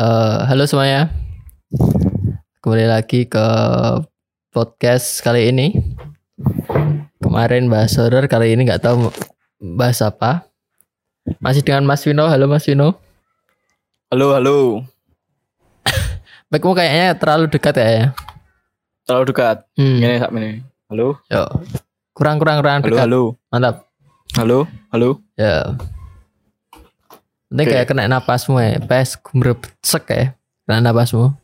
Eh, halo semuanya. Kembali lagi ke podcast kali ini. Kemarin bahas horror, kali ini nggak tahu bahas apa. Masih dengan Mas Vino. Halo Mas Vino. Halo, halo. Backmu kayaknya terlalu dekat ya. Terlalu dekat. Hmm. Gini sak ini. Halo. Yo. Kurang kurang kurang Halo, dekat. halo. Mantap. Halo, halo. Ya. Nanti Oke. kayak kena napasmu ya. Pes sek ya. Kena napasmu.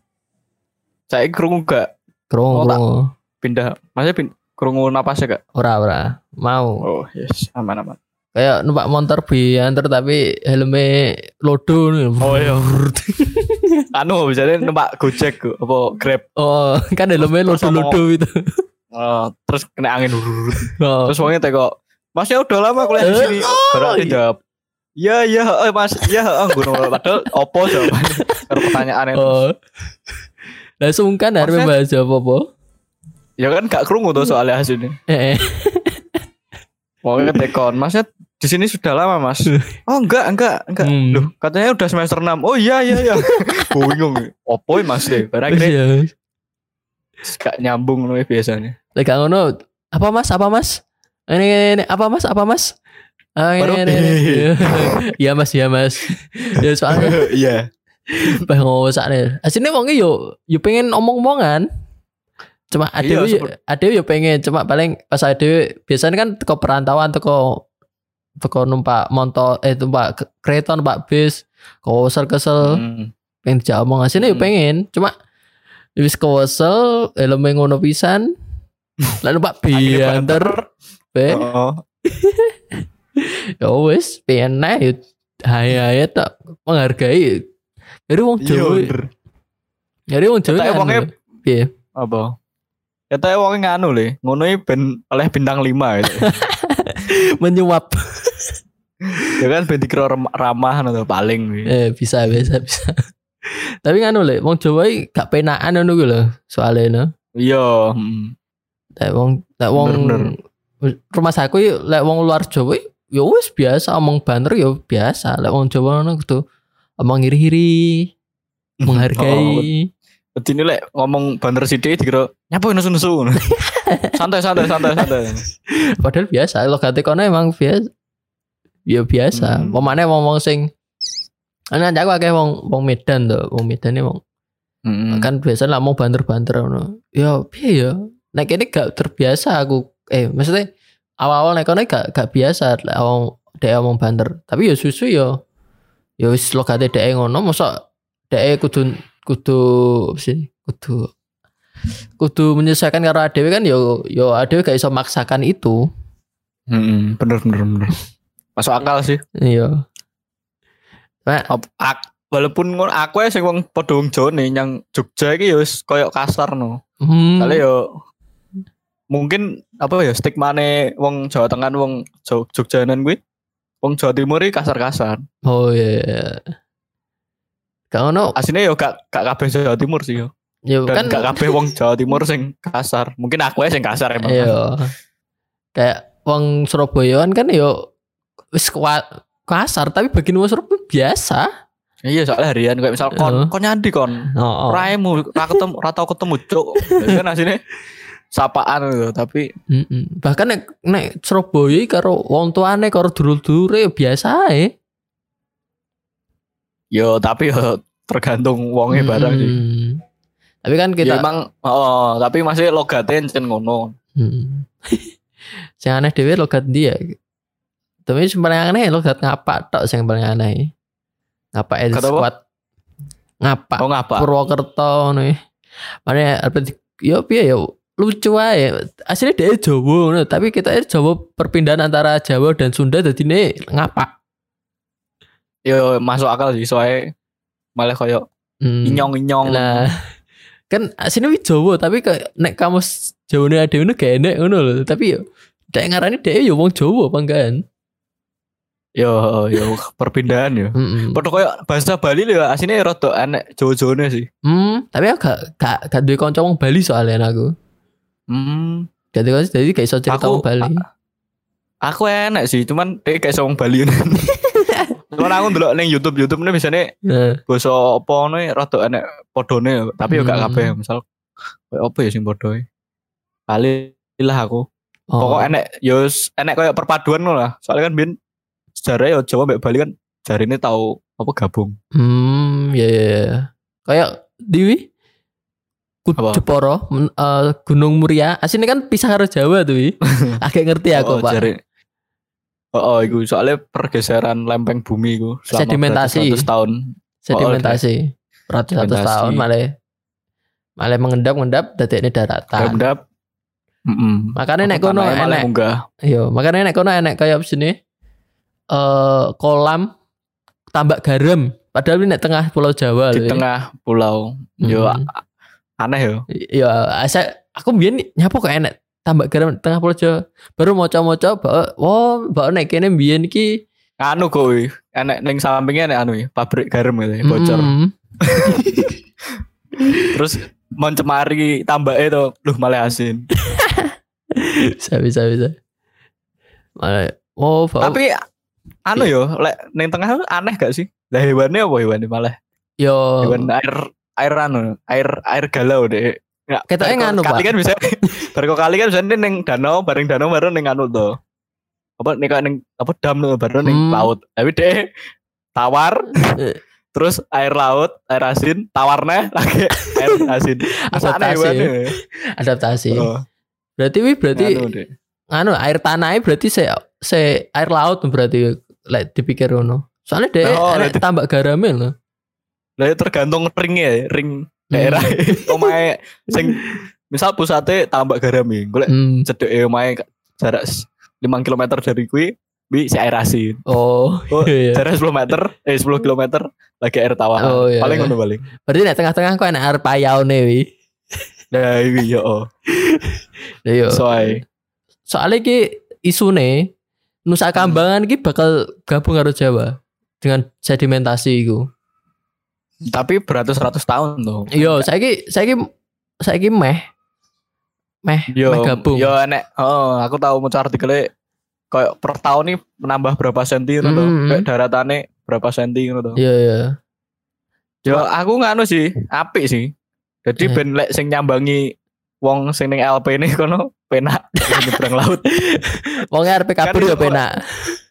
Saya krungu gak Kerungu Oh, kerungu. pindah. Masnya pin krungu napasnya gak? Ora ora. Mau. Oh, yes. Aman, aman. Kayak numpak motor biantar tapi helmnya lodo nih. Oh, iya. anu misalnya numpak Gojek apa Grab. Oh, kan helmnya lodo-lodo itu. Oh, terus kena angin. Oh. terus wongnya teko. Masnya udah lama kuliah di sini. Berarti jawab. Iya, iya, eh, Mas. Iya, heeh, ngono. Padahal opo jawabannya? Karo pertanyaan itu. Oh. Lah sungkan Maksudnya- bahas apa-apa. Ya kan gak krungu tuh soalnya hasilnya. Eh, eh. Wongnya tekon. Masnya di sini sudah lama, Mas. Oh, enggak, enggak, enggak. Hmm. Loh, katanya udah semester 6. Oh iya iya iya. Gue bingung. Opo ya, Mas deh. Barang kira Iya. gak nyambung loh biasanya. Lek gak ngono, apa Mas? Apa Mas? Ini, ini, ini, apa Mas? Apa Mas? Ah, ini, Baru, ini, ini. Iya Mas, iya Mas. Ya soalnya Iya. Bah ngosak nih. Aslinya wongnya yo yo pengen omong-omongan. Cuma Iya, yo seper- ada yo pengen cuma paling pas ada biasanya kan teko perantauan teko teko numpak motor eh numpak ke- kereta numpak bis kesel kesel Hmm. pengen dijak omong aslinya yo Hmm. pengen cuma wis kesel helm ngono pisan lalu numpak Akhirnya bianter be Oh. ya wis pengen naik hai hai tak menghargai jadi wong Iya, Jawa jadi wong Jawa kan, piye Apa? Katanya wongnya nganu le, ngono ben oleh bintang 5 gitu. menyuap ya kan ben dikira ramah atau paling. eh bisa bisa bisa tapi kan lho wong Jawa iki gak penaan ngono kuwi lho soalnya no Iya. hmm. lek wong lek wong rumah saku lek wong luar Jawa ya wis biasa omong banter ya biasa lek wong Jawa ngono kudu omong iri-iri Oh, menghargai Jadi ini lek ngomong banter sidik dikira nyapa nesu-nesu. santai santai santai santai. padahal biasa logate kono emang biasa ya biasa Hmm. pemane wong-wong sing ana aku akeh wong wong Medan tuh wong Medan ini wong Hmm. kan biasa lah mau banter-banter ngono. Ya piye ya? Nek ini gak terbiasa aku eh maksudnya awal-awal nek kono gak gak biasa lek wong dek ngomong banter. Tapi ya susu ya ya wis logate dek ngono mosok dek kudu kudu apa sih? Kudu kudu menyesuaikan karo adewe kan yo yo adewe gak iso maksakan itu. Hmm, bener bener bener. Masuk akal sih. Iya. Nah, ak- walaupun ngono aku ya sing wong padha wong nih yang Jogja iki ya wis koyo kasar no. hmm, Kali yo mungkin apa ya stigmane wong Jawa Tengah wong Jawa- Jogjanan kuwi wong Jawa Timur iki kasar-kasar. Oh iya. Gak ngono, Aslinya yo gak gak kabeh Jawa Timur sih yo. kan Dan gak kabeh wong Jawa Timur sing kasar. Mungkin aku ya sing kasar emang. Iya. Kayak wong Surabayaan kan yo wis kasar tapi bagi wong Surabaya biasa. Iya soalnya harian kayak misal kon Iya. kon nyandi kon. Oh, oh. Raimu ra ketemu ra tau ketemu cuk. Kan aslinya sapaan gitu tapi Mm-mm. Bahkan nek nek Surabaya karo wong tuane karo dulur-dulure ya biasa ae. yo tapi yo tergantung wongnya barang sih. Mm. Tapi kan Ya kita emang oh, tapi masih logatnya encen ngono. Mm. sing aneh dhewe logat dia. Tapi sing paling aneh logat ngapa tok sing paling aneh. Ngapa el squad. Ngapa Oh ngapa? Purwokerto nih. Mana apa di- yo piye yo lucu aja. Aslinya dia Jawa ngono, tapi kita ini Jawa perpindahan antara Jawa dan Sunda jadi ini ngapa? Yo masuk akal sih soalnya malah koyo Hmm. inyong-inyong. Nah, kan aslinya wis Jawa tapi ke nek kamu Jawa nih ada ini gak enak ngono loh. Tapi yo Dek ngarani dia yo wong Jawa banggaan. Yo yo perpindahan yo. Mm koyo bahasa Bali lho asine rada aneh Jawa-Jawane sih. Hmm, tapi aku gak gak gak duwe kanca wong Bali soalnya aku. Hmm. Jadi kan jadi gak iso cerita Aku- Bali. Aku enak sih, cuman dia kayak wong Bali. Cuman aku ndelok ning YouTube YouTube nih biasanya Nah, basa apa ngono ya, rada enek podone tapi gak Hmm. kabeh misal kayak apa ya sing padha e. Kali lah aku. oh. Pokok enek yo s- enek kayak perpaduan lah. Soalnya kan bin sejarah yo Jawa mbek Bali kan jarine tahu apa gabung. Hmm, ya ya. ya. Kayak Dewi Jeporo, men- eh, Gunung Muria. Aslinya kan pisah karo Jawa tuh. Agak ngerti aku, oh, Pak. jari- Oh, oh, iku soalnya pergeseran lempeng bumi iku selama Sedimentasi. beratus tahun. Sedimentasi. Ratus-ratus Sedimentasi. tahun malah malah mengendap-endap dadi ini daratan. Gendap. Heeh. Makanya nek kono enek. Yo, makanya nek kono enek kayak sini eh kolam tambak garam. Padahal ini nek tengah Pulau Jawa di lho. tengah pulau. Hmm. Aneh yo. Ya, asa aku biyen nyapo kok enek tambak garam tengah Pulau Jawa. Baru moco-moco bahwa oh, bahwa nek kene biyen iki Anu kuwi, enek ning sampingnya enek anu ya, pabrik garam gitu, ya, bocor. mm, Terus mencemari tambake to, luh malah asin. bisa bisa bisa. Malah, oh, bahwa, Tapi anu yo, lek ning tengah aneh gak sih? Lah hewannya apa hewannya malah? yo Hewan air air anu, air air galau deh. Ya, Ketoknya bareng nganu, kali Pak. kan bisa bareng kali kan bisa ning danau, bareng danau baru ning anu to. Apa ning ning apa dam tuh baru ning Hmm. laut. Tapi deh tawar terus air laut, air asin, tawarnya lagi air asin. Adaptasi. hewannya. adaptasi. Oh, Berarti wi berarti anu deh. anu air tanahnya berarti se se air laut berarti lek dipikir ngono. Soalnya deh Oh, tambak garamnya loh. Lah ya tergantung ringnya ya, ring daerah omahe sing misal pusatnya tambak garam ya. Golek Hmm. cedek e omahe jarak s- 5 km dari kuwi bi si air asin. Oh, Oh, iya. jarak 10 meter, eh 10 km lagi air tawar. Oh, iya, paling iya. ngono paling. Berarti nek tengah-tengah kok enak air payau nih wi. Nah, iki yo. Iya. Soai. Soalnya ki isune Nusa Kambangan ki bakal gabung karo Jawa dengan sedimentasi iku. Tapi beratus-ratus tahun tuh. Iya, saiki saiki saiki meh meh Yo, meh gabung. Yo enek. Oh, aku tahu mau artikelnya kayak per tahun nih menambah berapa senti ngono tuh. Hmm. Kayak daratannya berapa senti tuh. Iya iya. Yo aku nganu sih, apik sih. Jadi Eh. ben lek sing nyambangi wong sing ning LP ini kono penak nyebrang laut. Wong arep kabur Kan ya iso- penak.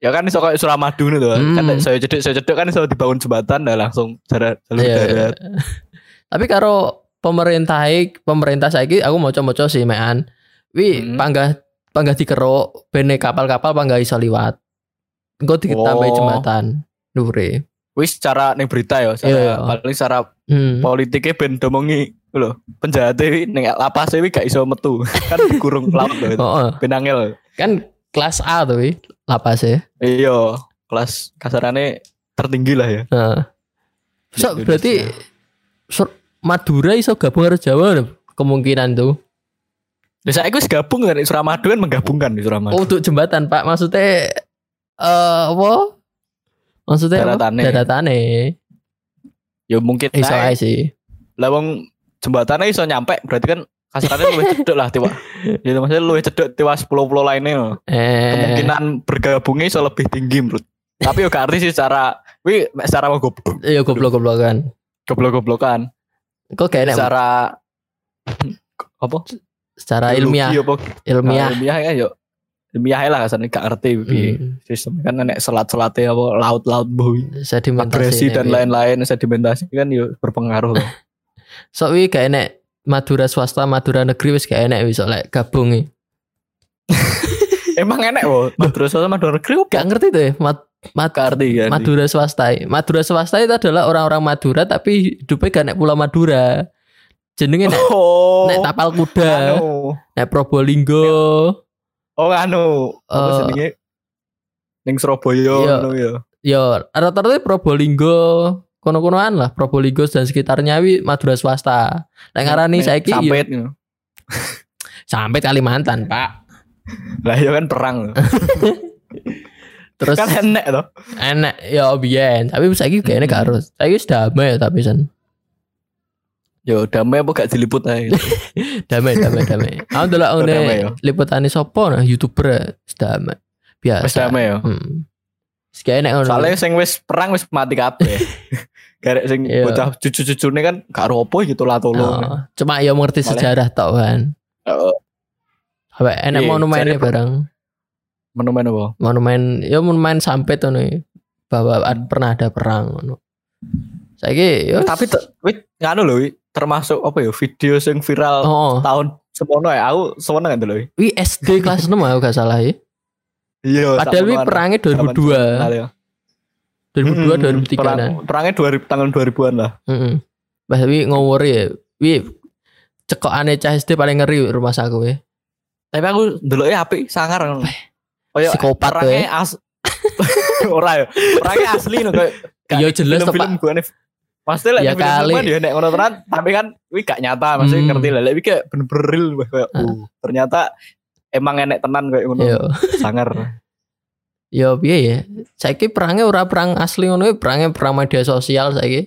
Ya kan iso kayak Suramadu nih tuh. Hmm. Kan saya cedek saya cedek kan iso dibangun jembatan dah langsung jarak jalur iya. darat. Tapi karo pemerintah pemerintah saiki aku moco-moco sih mean. Wi Hmm. panggah panggah dikeruk bene kapal-kapal panggah iso liwat. Engko ditambahi Oh. jembatan. Dure. Wis secara ning berita ya, secara Iya. paling secara Hmm. politiknya ben domongi lho. Penjahat ning lapas wi gak iso metu. kan dikurung laut lho. itu. Oh, oh. Ben angel. kan kelas A tuh wi lapas ya. Iya, kelas kasarannya tertinggi lah ya. Nah. So, berarti. Sur- Madura iso gabung karo Jawa kemungkinan tuh. Lah saya wis gabung kan Suramadu kan menggabungkan di Suramadu. Oh, untuk jembatan, Pak. Maksudnya eh apa? Maksudnya? Daratane. Daratane. Ya mungkin Iso ae sih. lah wong jembatannya iso nyampe berarti kan kasarannya luwih cedek lah tiwa. Ya maksudnya luwih cedek tiwa 10 pulau lainnya loh. Eh, kemungkinan bergabungnya iso lebih tinggi menurut. Tapi yo gak arti sih secara wi secara mau goblok? Iya goblok-goblokan. goblok-goblokan. Kok kayak enak secara apa? Secara ilmiah, apa? Ilmiah. Nah, ilmiah ya yo. Ilmiah lah kasarnya gak ngerti. Hmm, sistem kan enek selat-selatnya apa laut-laut bui sedimentasi. agresi dan lain-lain sedimentasi kan yo berpengaruh So wi gak enek Madura swasta, Madura negeri wis gak enek wis lek gabung wi. emang enek loh Madura sama Madura negeri Gak ngerti tuh ya, Mad, Mad- gak arti kan Madura swasta. Madura swasta itu adalah orang-orang Madura tapi hidupnya gak nek Pulau Madura. Jenenge nek, oh nek tapal kuda, anu nek Probolinggo. Oh anu, apa Eh, jenenge? Ning Surabaya iya. ngono ya. Ya, rata-rata Probolinggo, kono-konoan lah, Probolinggo dan sekitarnya wi Madura swasta. Nek ngarani saiki ya ngono. sampai Kalimantan, Pak. Lah ya kan perang. loh. Terus kan enek toh. enak ya biyen, tapi saiki kayaknya gak harus. Saiki wis damai ya tapi san. Yo damai apa gak diliput ae. Damai, damai, damai. Aku ya. ngene liputane sapa nah YouTuber wis damai. Biasa. Wis damai ya. Hmm. Sik enek ngono. Soalnya sing wis perang wis mati kabeh. Garek sing Iya. bocah cucu-cucune kan gak ropo gitu lah tolong. Oh, cuma ya Malah- sejarah tok kan. Heeh. Apa enek Iya, monumennya barang. Monumen apa? Monumen ya monumen sampai tuh nih bahwa ad- pernah ada perang ngono. Saiki ya Tapi wit nganu lho, termasuk apa ya video sing viral oh, tahun semono ya. Aku semono kan dulu. Wi. SD kelas 6 aku gak salah ya. Iya. Padahal wi perangnya Zaman 2002. Kenal ya. 2002 Mm-mm, 2003 perang, nah. Perangnya 2000 tahun 2000-an lah. Heeh. Bah wi ngawur ya. Wi cekokane cah SD paling ngeri rumah saku ya. Tapi aku dulu ya api sangar ngono. Oh ya, Psikopat perangnya as ora ya. Perangnya asli no kayak Iya jelas film-film Pak. Maksudnya lah Ya kali. dia nek ngono tenan, tapi kan wi gak nyata, maksudnya Hmm. ngerti lah. Lek wi kayak bener-bener real kayak uh, ternyata emang enek tenan kayak ngono. Yo. Sangar. Yo piye ya? Saiki perangnya ora perang asli ngono, perangnya perang media sosial saiki.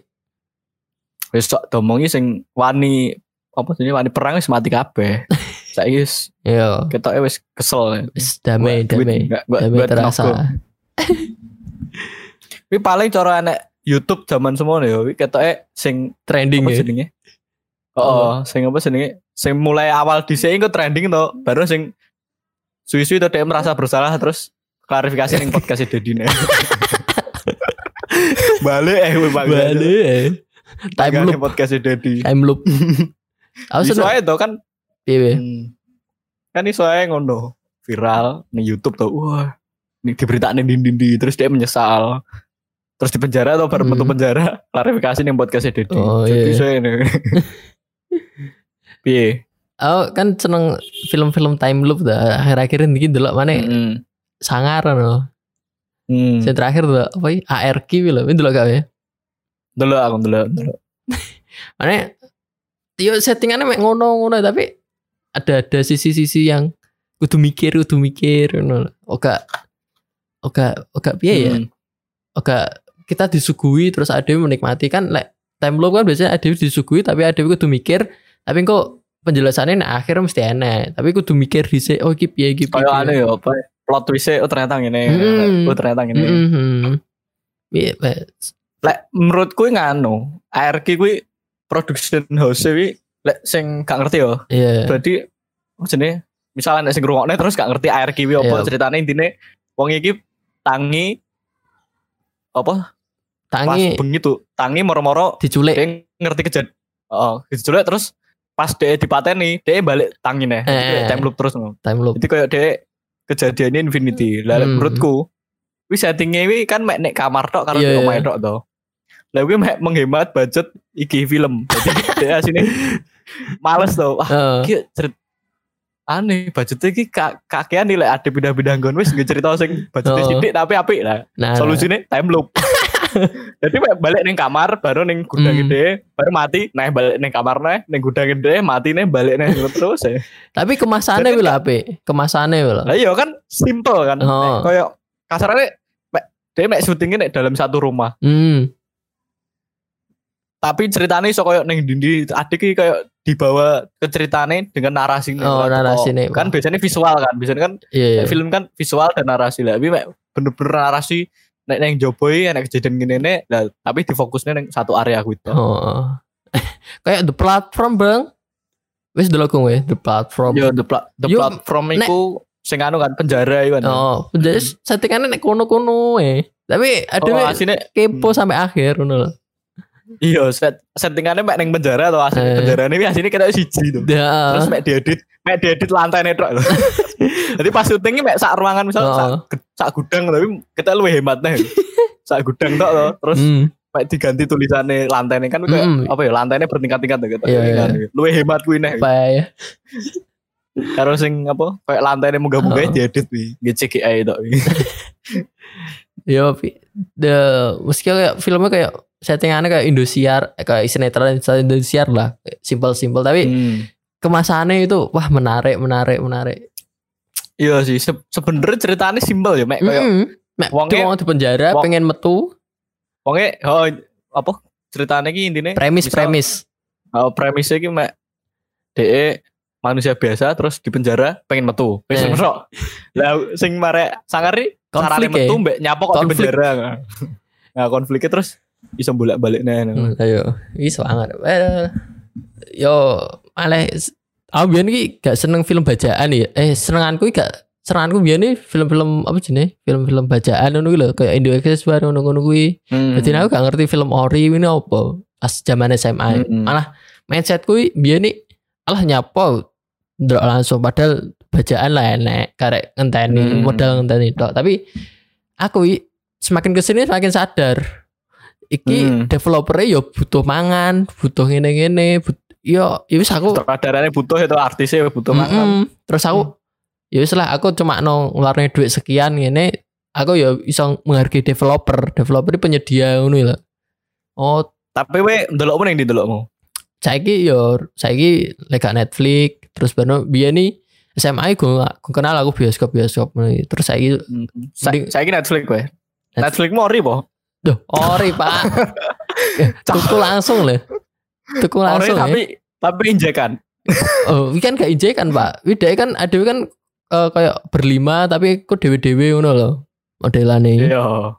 Wis sok domongi sing wani apa sih wani perang wis mati kabeh. Saiki wis Yo. ketoke wis kesel. Wis damai, damai. Damai terasa. Wi paling cara enek YouTube zaman semono ya, ketoke sing Trending ya. jenenge? Oh, sing apa jenenge? Sing mulai awal dhisik engko trending to, baru sing suwi-suwi to merasa bersalah terus klarifikasi ning podcast Dedine. Balik eh balik. Balik. eh. Time loop, podcast Dedi. time loop. Aku Iso seneng. ae to kan Piye, piye? hmm, kan iso ae ngono viral ning YouTube to. Wah, ini diberitain di di terus dia menyesal. Terus di penjara atau baru Hmm. penjara klarifikasi ning podcast Dedi. Oh, Jadi iya. iso ini. Piye? Aku kan seneng film-film time loop dah. Akhir-akhir ini delok mana Hmm. Sangar no. Hmm. Yang terakhir tuh apa ya? ARQ lho, ini delok gak ya? Dulu aku dulu dulu. Mana yo settingannya mek ngono-ngono tapi ada ada sisi-sisi yang kudu mikir, kudu mikir ngono. Oga oga oga piye ya? Hmm. Oga kita disuguhi terus ada menikmati kan lek time loop kan biasanya ada disuguhi tapi ada yang kudu mikir tapi kok penjelasannya nah, akhirnya mesti enak tapi kudu mikir di oh iki piye iki piye. Kayak aneh ya apa? Plot twist oh ternyata ngene. Hmm. Oh ternyata ngene. Mhm. Piye, Pak? Lek menurutku nganu, ARK kuwi production house kuwi lek sing gak ngerti ya. Iya. Berarti jenenge? Misalnya nek sing ngrungokne terus gak ngerti ARK kuwi apa Iya. ceritane intine wong iki tangi apa? Pas Tangi bengi tuh, tangi moro-moro diculik. dia ngerti kejadian. Oh, diculik terus pas dia dipateni, dia balik tangine. Eh. Time loop terus ngono. Time loop. Jadi kayak dia kejadiannya infinity. Lah Hmm. menurutku, wis settingnya wi kan mek nek kamar tok karo Iya, di omahe iya. tok to. Lah kuwi mek menghemat budget iki film. Jadi sini males to. Iki cerit aneh budgetnya ka kakean nih ada pindah-pindah nggon wis nggak cerita sing budgetnya Oh. sithik tapi apik lah. Nah, Solusinya time loop. Jadi balik ning kamar baru ning gudang Hmm. gede, baru mati, nah balik ning kamar nah, ning gudang gede, mati nih balik nih terus ya. tapi kemasannya wila ape? Kemasannya wila. Lah iya kan simple kan. Oh. Kayak kasarnya dia mek syutingnya nek dalam satu rumah. Hmm. Tapi ceritanya iso kayak ning dindi adik kayak dibawa ke ceritanya dengan narasi Oh, narasine, Kan Pak. biasanya visual kan. Biasanya kan Iya, iya. nek film kan visual dan narasi lah. Tapi bener-bener narasi nek neng joboi nek kejadian gini nih lah, tapi difokusnya neng satu area gitu. Oh. Kayak the platform, Bang. Wis delok kowe the platform. Yo the, pla- the Yo, platform nek- iku sing anu kan penjara iku kan. Oh, jadi settingannya nek kono-kono eh. Tapi ada Oh, asine kepo Hmm. sampai akhir ngono lho. iya set, settingannya mek neng penjara atau asine Eh. penjara ini asine kita siji tuh. Dah. Terus mek diedit, mek diedit lantai tok lho. Jadi pas syutingnya mek sak ruangan misal Oh. sak, sak gudang tapi kita lu hemat nih. sak gudang tok loh. Terus Hmm. mek diganti tulisannya lantai ini kan kayak Hmm. apa ya lantainya bertingkat-tingkat gitu. Iya, iya. Lu hemat kuwi nih. Apa ya? Karo sing apa kayak lantainya munggah-munggah Oh. diedit wi. Gitu CGI tok. wi. Yo, the meski kayak filmnya kayak settingannya kayak Indosiar, eh, kayak sinetron Indosiar lah, simpel-simpel tapi Hmm. Kemasannya itu wah menarik, menarik, menarik. Iya sih, se sebenernya ceritanya simpel ya, mek kayak Mm cuma di penjara wong- pengen metu wongnya oh apa ceritanya ki intinya premis misal- premis. oh, premisnya ki mek DE manusia biasa terus di penjara pengen metu. Wis Eh. mesok. Lah sing marek sangari carane Konflik metu ya? mbek nyapa kok di penjara. Nah, konfliknya terus bisa bolak-balik nah. Hmm, ayo, wis semangat. Eh, yo malah aku biyen iki gak seneng film bacaan ya. Eh senenganku gak senenganku biyen iki film-film apa jenenge? Film-film bacaan ngono kuwi lho, kayak Indo Express baru kuwi. Hmm. Jadi aku gak ngerti film ori ini apa. Pas zaman SMA. Mm-mm. Malah mindsetku iki biyen iki alah nyapa ndelok langsung padahal bacaan lah enek karek ngenteni Hmm. modal ngenteni tok. Tapi aku semakin ke sini semakin sadar iki Hmm. developernya yo butuh mangan, butuh ngene-ngene, but, yo yo wis aku Sutradaranya butuh itu artisnya butuh makan. Mm-mm. terus aku ya wis lah aku cuma no ngeluarin duit sekian ngene aku ya bisa menghargai developer developer ini penyedia ngono lho oh Tapi we ndelok apa ning di ndelokmu? saiki yo saiki lega Netflix terus baru biyen nih SMA gue gue kenal aku bioskop bioskop terus saiki Sa Mending- saya Netflix we. Netflix mau ori po? Duh, ori pak tuku langsung loh tuku langsung ya. tapi tapi injekan. Oh, kan gak ije kan, Pak. Wida kan ada kan eh, kayak berlima tapi kok dewe-dewe ngono loh. Modelane. Iya.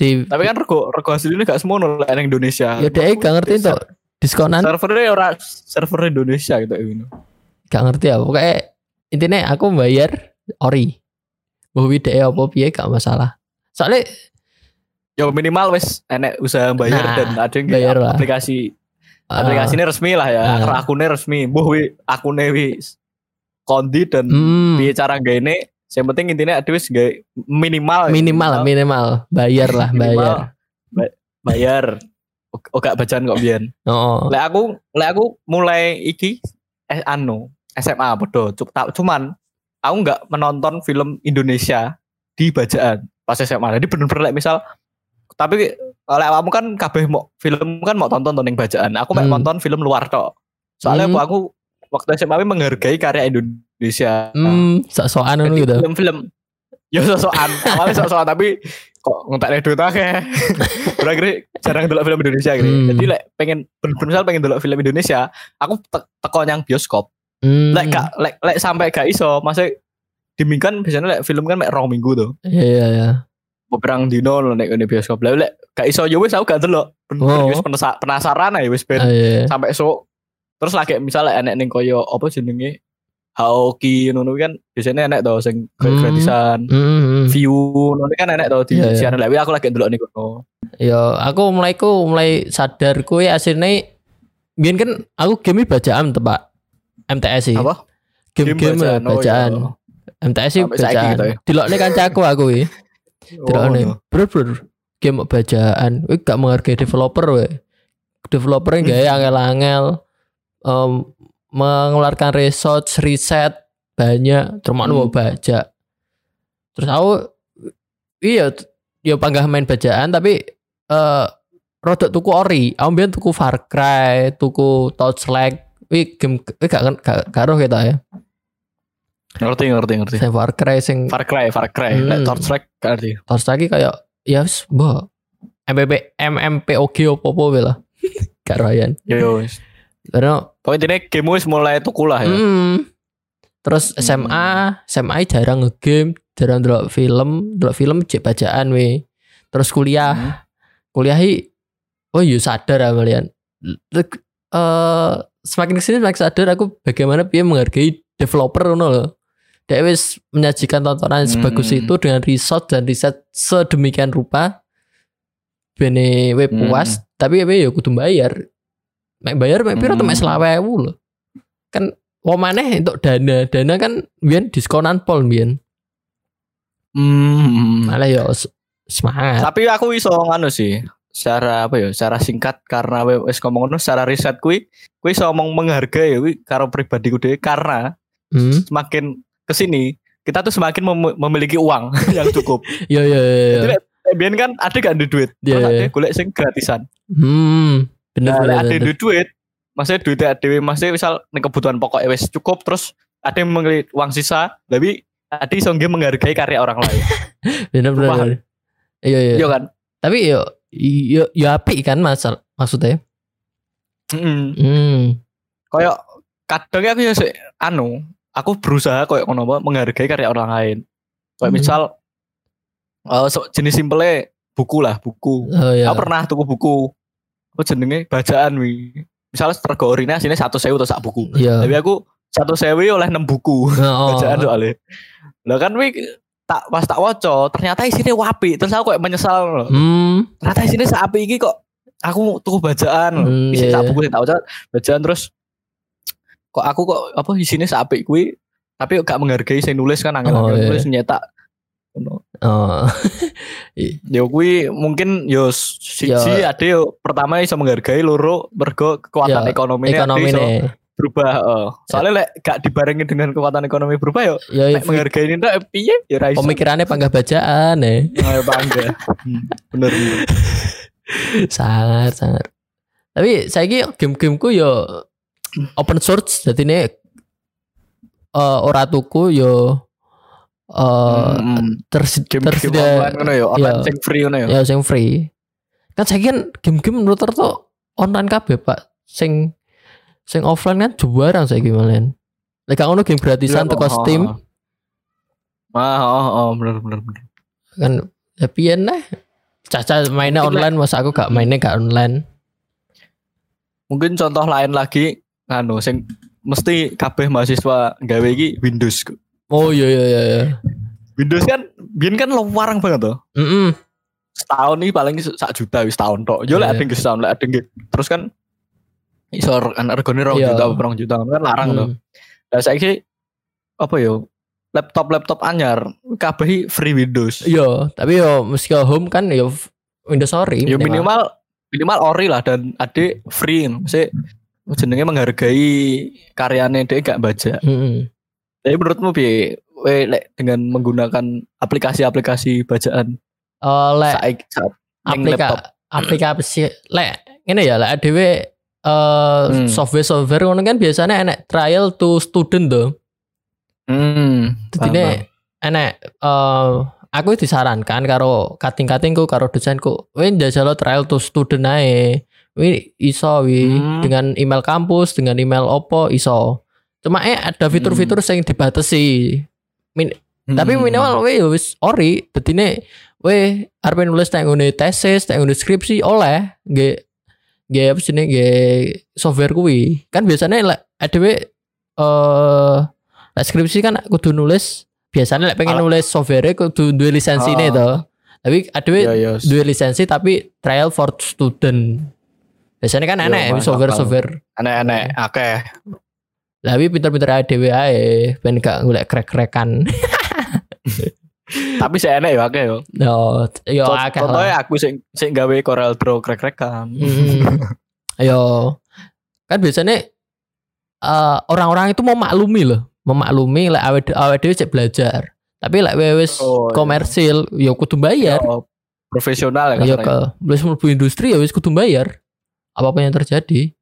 Di Tapi kan rego rego aslinya gak semono lah Indonesia. ya deh gak ngerti tuh diskonan Servernya ora server Indonesia gitu ini. gak ngerti ya. Pokoknya intinya aku bayar ori. Bahwa Wida apa piye gak masalah. Soalnya Ya minimal wis enek usaha bayar Nah, dan ada yang bayar lah. Aplikasi aplikasinya resmi lah ya. Ah. Akunnya resmi. Mbuh wi akune wis kondi dan hmm, piye cara gaene yang penting intinya ada wis gawe minimal minimal lah, minimal bayar lah, Minimal. bayar. bayar O- oh gak bacaan kok biyen Oh. lek aku lek aku mulai iki eh anu SMA bodoh cuman aku nggak menonton film Indonesia di bacaan pas SMA jadi bener-bener lek misal tapi oleh kamu kan kabeh mau film kan mau tonton tonton bacaan aku mau Hmm. nonton film luar tok soalnya Hmm. aku, aku waktu SMA menghargai karya Indonesia Hmm, sok-sokan ngono gitu. film-film ya sok-sokan awalnya sok-sokan tapi kok ngentak duit akeh berakhir jarang dulu film Indonesia gitu Hmm. jadi lek pengen misal pengen dulu film Indonesia aku te- teko yang bioskop Hmm. lek gak lek lek sampai gak iso masa dimingkan biasanya lek film kan mek rong minggu tuh Iya iya iya. Beberang dino lho nek ngene bioskop lek lek gak iso ya wis aku gak delok Oh. wis penasa- penasaran aja wis ben Ah, iya. sampai so terus lagi misalnya enek ning koyo apa jenenge Haoki ngono kan biasanya enek tau sing Hmm. gratisan hmm. view ngono kan enek tau di Iya, iya. siaran lek aku lagi ndelok niku. Oh. Ya, aku mulai ku mulai sadar kue aslinya biyen kan aku game bacaan tuh Pak. MTS sih. Apa? Game-game Game bacaan. bacaan, oh, MTS sih bacaan. ya? Dilokne kancaku aku iki. Dilokne. no. Bro, bro. Game bacaan. Wih gak menghargai developer we. Developer yang gaya angel-angel em, mengeluarkan research, riset banyak, terus Hmm. mau baca. Terus aku iya ya panggah main bacaan tapi eh rodok tuku ori. Aku biyen tuku Far Cry, tuku Torchlight. Wih game wih gak gak gak roh kita ya. Ngerti ngerti ngerti. Sing Far Cry sing Far Cry, Far Cry. Hmm. Lek Torchlight ngerti. Lagi kayak ya wis mbak MPP MMPOG opo-opo lah. Gak royan. Yo yo. wis. Karena Pokoknya intinya game wis mulai tuku lah ya. hmm, terus Hmm. SMA, SMA jarang ngegame, jarang delok film, delok film cek bacaan we. Terus kuliah, Hmm. kuliah i oh yo sadar ah kalian. Eh semakin ke sini semakin sadar aku bagaimana dia menghargai developer ngono loh. Dia wis menyajikan tontonan sebagus Hmm. itu dengan research dan riset sedemikian rupa. Bene we Hmm. puas, tapi we yo kudu bayar. Mek bayar mek piro tuh mek Hmm. selawe loh. Kan wong maneh untuk dana, dana kan biyen diskonan pol biyen. Hmm. Malah yo s- semangat. Tapi aku iso nganu sih. Secara apa ya? Secara singkat karena we- wis ngomong ngono secara riset kuwi kuwi iso ngomong menghargai kuwi karo pribadiku dhewe karena Hmm. semakin ke sini kita tuh semakin mem- memiliki uang yang cukup. Yo yo. yo. Jadi lek biyen kan ada gak ada duit. Iya, Terus iya. ada golek sing gratisan. Hmm. Bener Nah, bener. ada bener. duit duit, maksudnya duit ada maksudnya misal kebutuhan pokok wes cukup terus ada yang mengelit uang sisa, tapi ada yang menghargai karya orang lain. Bener bener. Paham? bener. Iya iya. Iya kan? Tapi yo yo yo apik kan masal maksudnya. Heeh. Hmm. Kayak kadang aku ya anu, aku berusaha kayak ngono apa menghargai karya orang lain. Kayak Hmm. misal eh, so- jenis simple buku lah, buku. Oh iya. Aku pernah tuku buku. Apa jenenge bacaan wi. Misalnya rego orine asine 100.000 atau sak buku. Iya. Tapi aku 100.000 oleh 6 buku Oh. bacaan soalnya. Lah kan wi tak pas tak waca ternyata isinya wapi terus aku kayak menyesal loh. Hmm. ternyata isinya seapi iki kok aku tuku bacaan. Hmm, isi iya. sak buku sing tak waca bacaan terus kok aku kok apa isinya seapi kuwi tapi gak menghargai saya nulis kan angel Oh, iya. nulis nyetak Ngono. Oh. Ya kuwi mungkin yo siji ade yo pertama iso menghargai loro mergo kekuatan ekonomi ekonomi berubah. oh. Soalnya lek gak dibarengi dengan kekuatan ekonomi berubah yo Ya lek menghargai ini ndak piye ya ra iso. pemikirannya panggah bacaan ya. Ayo bangga. Hmm, bener. bener. sangat sangat. Tapi saya game-gameku yo open source jadi ini eh ora tuku yo eh Hmm, tersi- game game tersedia online ngono ya, online Iya. sing free ngono ya. ya sing free. Kan saya kan game-game menurut tuh online kabeh Pak. Sing sing offline kan juarang saya gimana. Lek ngono game gratisan Iya, teko oh, Steam oh. Ah, oh, oh, bener bener bener. kan ya pian lah. Caca mainnya online masa aku gak mainnya gak online. Mungkin contoh lain lagi anu sing mesti kabeh mahasiswa gawe iki Windows. Oh iya iya iya. iya. Windows kan biyen kan larang banget tuh. Mm-mm. Setahun nih paling sak juta wis tahun tok. Yo lek Iya. ada setahun lek ada terus kan iso kan regane rong Iya. juta apa rong juta kan larang tuh. Mm. Lah saiki apa yo laptop-laptop anyar kabeh free Windows. Iya, tapi yo meski home kan yo Windows sorry. Ya minimal minimal ori lah dan ade free mesti jenenge menghargai karyanya dia gak baca. Mm-mm. Jadi menurutmu bi lek dengan menggunakan aplikasi-aplikasi bacaan Oh, lek aplika aplikasi lek ini ya lek ADW eh Hmm. software software ngono kan biasanya enek trial to student tuh. Hmm. Jadi enek eh aku disarankan karo kating-katingku karo dosenku, "Wih njajal trial to student ae." Wi iso wi Hmm. dengan email kampus, dengan email opo iso. Cuma eh ada fitur-fitur yang dibatasi. Tapi Hmm. minimal we ya wis ori. Dadine we arep nulis nang ngene tesis, nang ngene skripsi oleh nggih nggih apa sih nggih software kuwi. Kan biasanya lek adewe eh lek skripsi kan kudu nulis biasanya lek pengen nulis software kudu duwe lisensi Ah. to. Tapi adewe Iya, iya. duwe lisensi tapi trial for student. Biasanya kan Yo, enak masuk software-software. Aneh-aneh akeh. Lah tapi pinter-pinter adewe ae ben gak golek krek-krekan. Tapi saya enak ya akeh yo. Yo, yo Cont- akeh. Contohnya aku sing sing gawe Corel Draw krek-krekan. Mm. Ayo. Kan biasanya eh, orang-orang itu memaklumi loh, memaklumi lek awake awake dhewe cek belajar. Tapi lek wis Oh, iya. komersil ya kudu bayar. Yo, profesional ya Ya kasarnya. ke wis mlebu industri ya wis kudu bayar. Apa pun yang terjadi.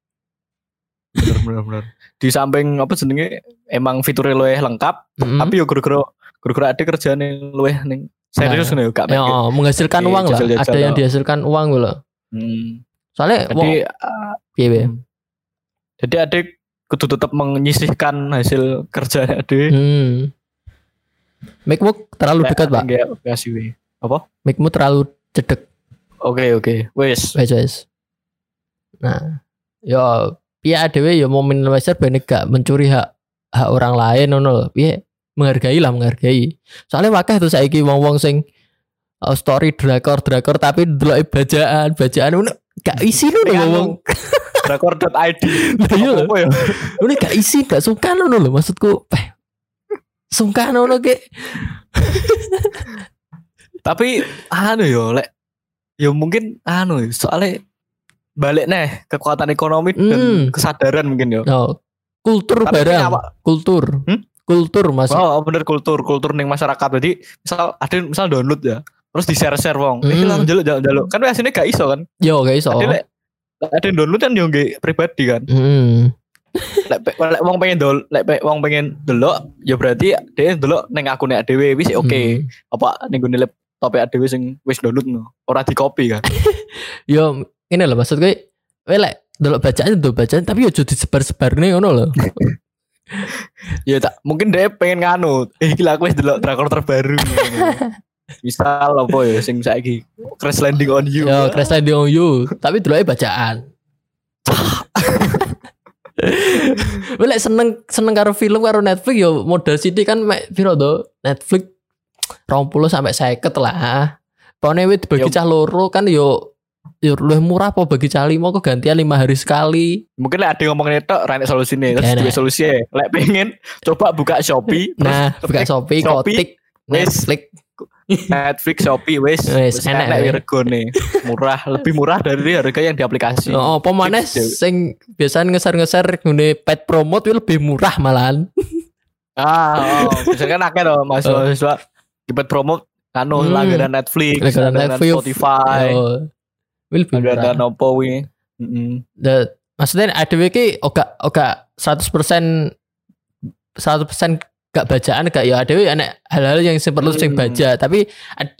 bener bener bener. Di samping apa jenenge emang fiturnya luwih lengkap, Mm. tapi yo gara-gara gara-gara ada kerjaan luwih ning serius Nah, nih gak Ya, mikir. menghasilkan uang lah. jajal-jajal Ada yang dihasilkan uang loh. Hmm. Soalnya Jadi wong uh, piye piye. jadi adik kudu tetap menyisihkan hasil kerja adik. Hmm. Mic-mu terlalu dekat, Pak. We. Apa? Mic-mu terlalu cedek. Oke oke. Wes. Wes wes. Nah, ya piye dhewe ya mau minimalisir ben gak mencuri hak hak orang lain ngono lho. Piye menghargai lah menghargai. Soalnya wakah tuh saiki wong-wong sing uh, story drakor drakor tapi ndeloki bajaan bajaan ngono gak isi lho Ning anu, wong. Drakor.id. Lah iya lho. Apa ya? Ngono gak isi gak suka ngono lho maksudku. Eh, Sungkan ngono ke. Tapi anu yo lek yo mungkin anu yo, soalnya balik nih kekuatan ekonomi Hmm. dan kesadaran mungkin yo. No, kultur Tapi barang, apa- kultur. Hmm? Kultur Mas. Oh, bener kultur, kultur ning masyarakat. Jadi misal ada misal download ya, terus di share-share wong. Hmm. langsung jaluk jaluk jaluk. Kan biasanya gak iso kan. Yo guys, oh. Ada yang download kan yo pribadi kan. Hmm. Lek lek wong pengen dol, lek wong pengen delok, ya berarti dia delok ning akune dhewe wis oke. Hmm. Apa ning gone laptop dhewe sing wis download no. Ora di copy kan. Yo ini loh maksud gue, we lek delok bacaan delok bacaan tapi yo jadi sebar-sebar nih ngono loh. Ya tak mungkin dia pengen nganu. Eh gila aku delok drakor terbaru. Misal apa ya sing saiki Crash Landing on You. Yo crash landing on you, tapi deloknya bacaan. Boleh seneng seneng karo film karo Netflix yo modal CD kan mek piro to? Netflix 20 sampai 50 lah. Pokoknya wit bagi Yo. cah loro kan yo yo luwih murah apa bagi cah limo kok gantian lima hari sekali. Mungkin ada yang ngomongin itu rene solusi nih. Terus dua solusi Lek pengen coba buka Shopee. terus Nah, buka Shopee, Shopee, Kotik. Netflix. Netflix, Shopee, wis. Wis, Wis enak, enak ya. regone. Murah, lebih murah dari harga yang di aplikasi. Oh, apa Dewi. sing biasanya ngeser-ngeser ngene pet promote lebih murah malahan. Ah, oh, biasanya kan akeh loh mahasiswa dapat promo anu Hmm. langganan Netflix, Langganan Netflix, Spotify, Oh, wi. Heeh. The- maksudnya ADW ki oga oga 100% 100% gak bacaan gak ya ADW enek hal-hal yang perlu sing Hmm. baca tapi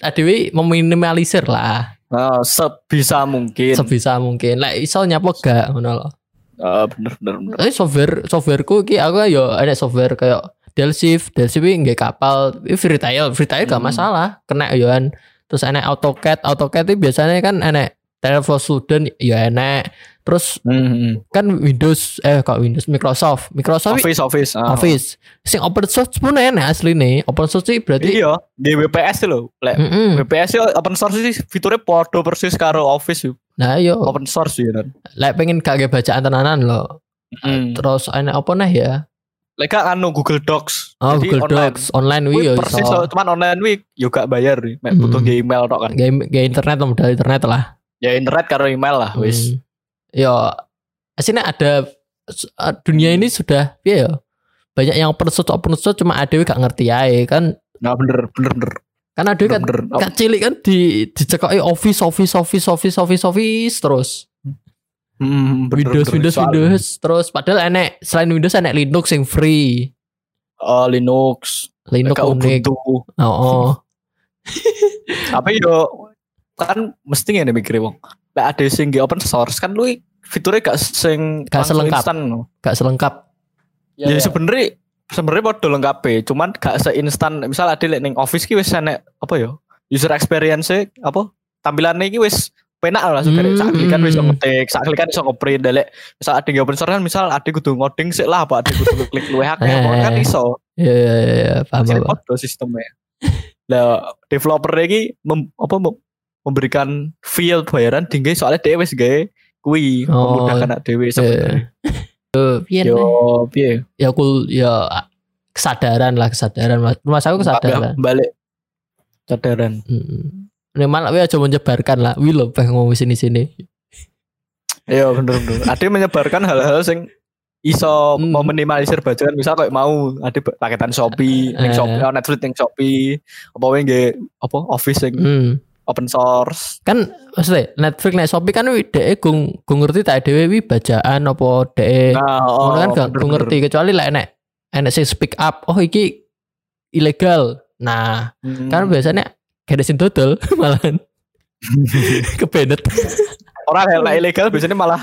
ADW meminimalisir lah Nah, sebisa mungkin. sebisa mungkin lah iso nyapo gak ngono loh Ah, bener bener bener. tapi software softwareku ki aku yo ada software kayak Delsiv Delsiv ini nggak kapal ini free trial free trial gak Hmm. masalah kena yoan terus enek AutoCAD AutoCAD itu biasanya kan enek Trial for student ya enek terus Hmm. kan Windows eh kok Windows Microsoft Microsoft Office Office. ah. Office sing open source pun enak asli nih open source sih berarti Iya, di WPS lho. Lek Mm-mm. WPS yo open source sih fiturnya podo persis karo Office yo. nah yo Open source ya kan. lek pengen kagak bacaan tenanan loh Hmm. terus enak apa nah ya Lek anu Google Docs. oh Jadi Google online. Docs online wi yo persis so, cuman online wih yo gak bayar nih. Mek butuh email tok kan. game internet modal internet lah Ya internet karo email lah wis. Hmm. Yo, aslinya ada uh, dunia ini sudah ya yo. Banyak yang source open source cuma ada gak ngerti ya kan. Nah bener bener bener. Kan ada kan bener, bener. kan cilik kan di dicekoki office office office office office office terus Hmm, bener, Windows bener. Windows Soal- Windows terus padahal enek selain Windows enek Linux yang free. Oh, Linux, Linux Kayak unik. Ubuntu. Oh, oh. Tapi yo kan mesti ngene mikir wong. Lek ada sing open source kan lu fiturnya gak sing Gak selengkap. instan, no. gak selengkap. Ya, sebenarnya sebenarnya podo lengkap cuma gak seinstan misal ada lek ning office ki wis enek apa ya user experience apa tampilannya ki wis penak lah langsung dari sak klikan wis iso Hmm. ngetik sak klikan iso ngeprint dalek misal ada yang open source kan misal ada kudu ngoding sik lah apa ada kudu klik luwih akeh kan Eh. iso Ya ya ya, ya paham Jadi sistemnya lah developer iki mem, apa mem- memberikan fee bayaran tinggi soalnya dia wis gawe kuwi Oh, memudahkan anak dhewe sebenarnya Yo, piye nih? yo piye ya kul ya kesadaran lah kesadaran mas aku kesadaran balik kesadaran hmm. ini malah wi aja menyebarkan lah wi lo pengen ngomong sini sini Iya bener bener. Ada menyebarkan hal-hal sing iso Hmm. meminimalisir bacaan misal kayak mau ada paketan Shopee, ning Eh. Shopee, oh, Netflix ning Shopee, apa wae nggih apa Office sing hmm. Open source. kan maksudnya Netflix nek Shopee kan wi dek gung gung ngerti tak dewe wi bacaan apa dek Nah, ngono kan gak gung ngerti kecuali lah enek enek sing speak up oh iki ilegal nah Hmm. kan biasanya gak ada sing dodol malahan kebenet orang yang ilegal biasanya malah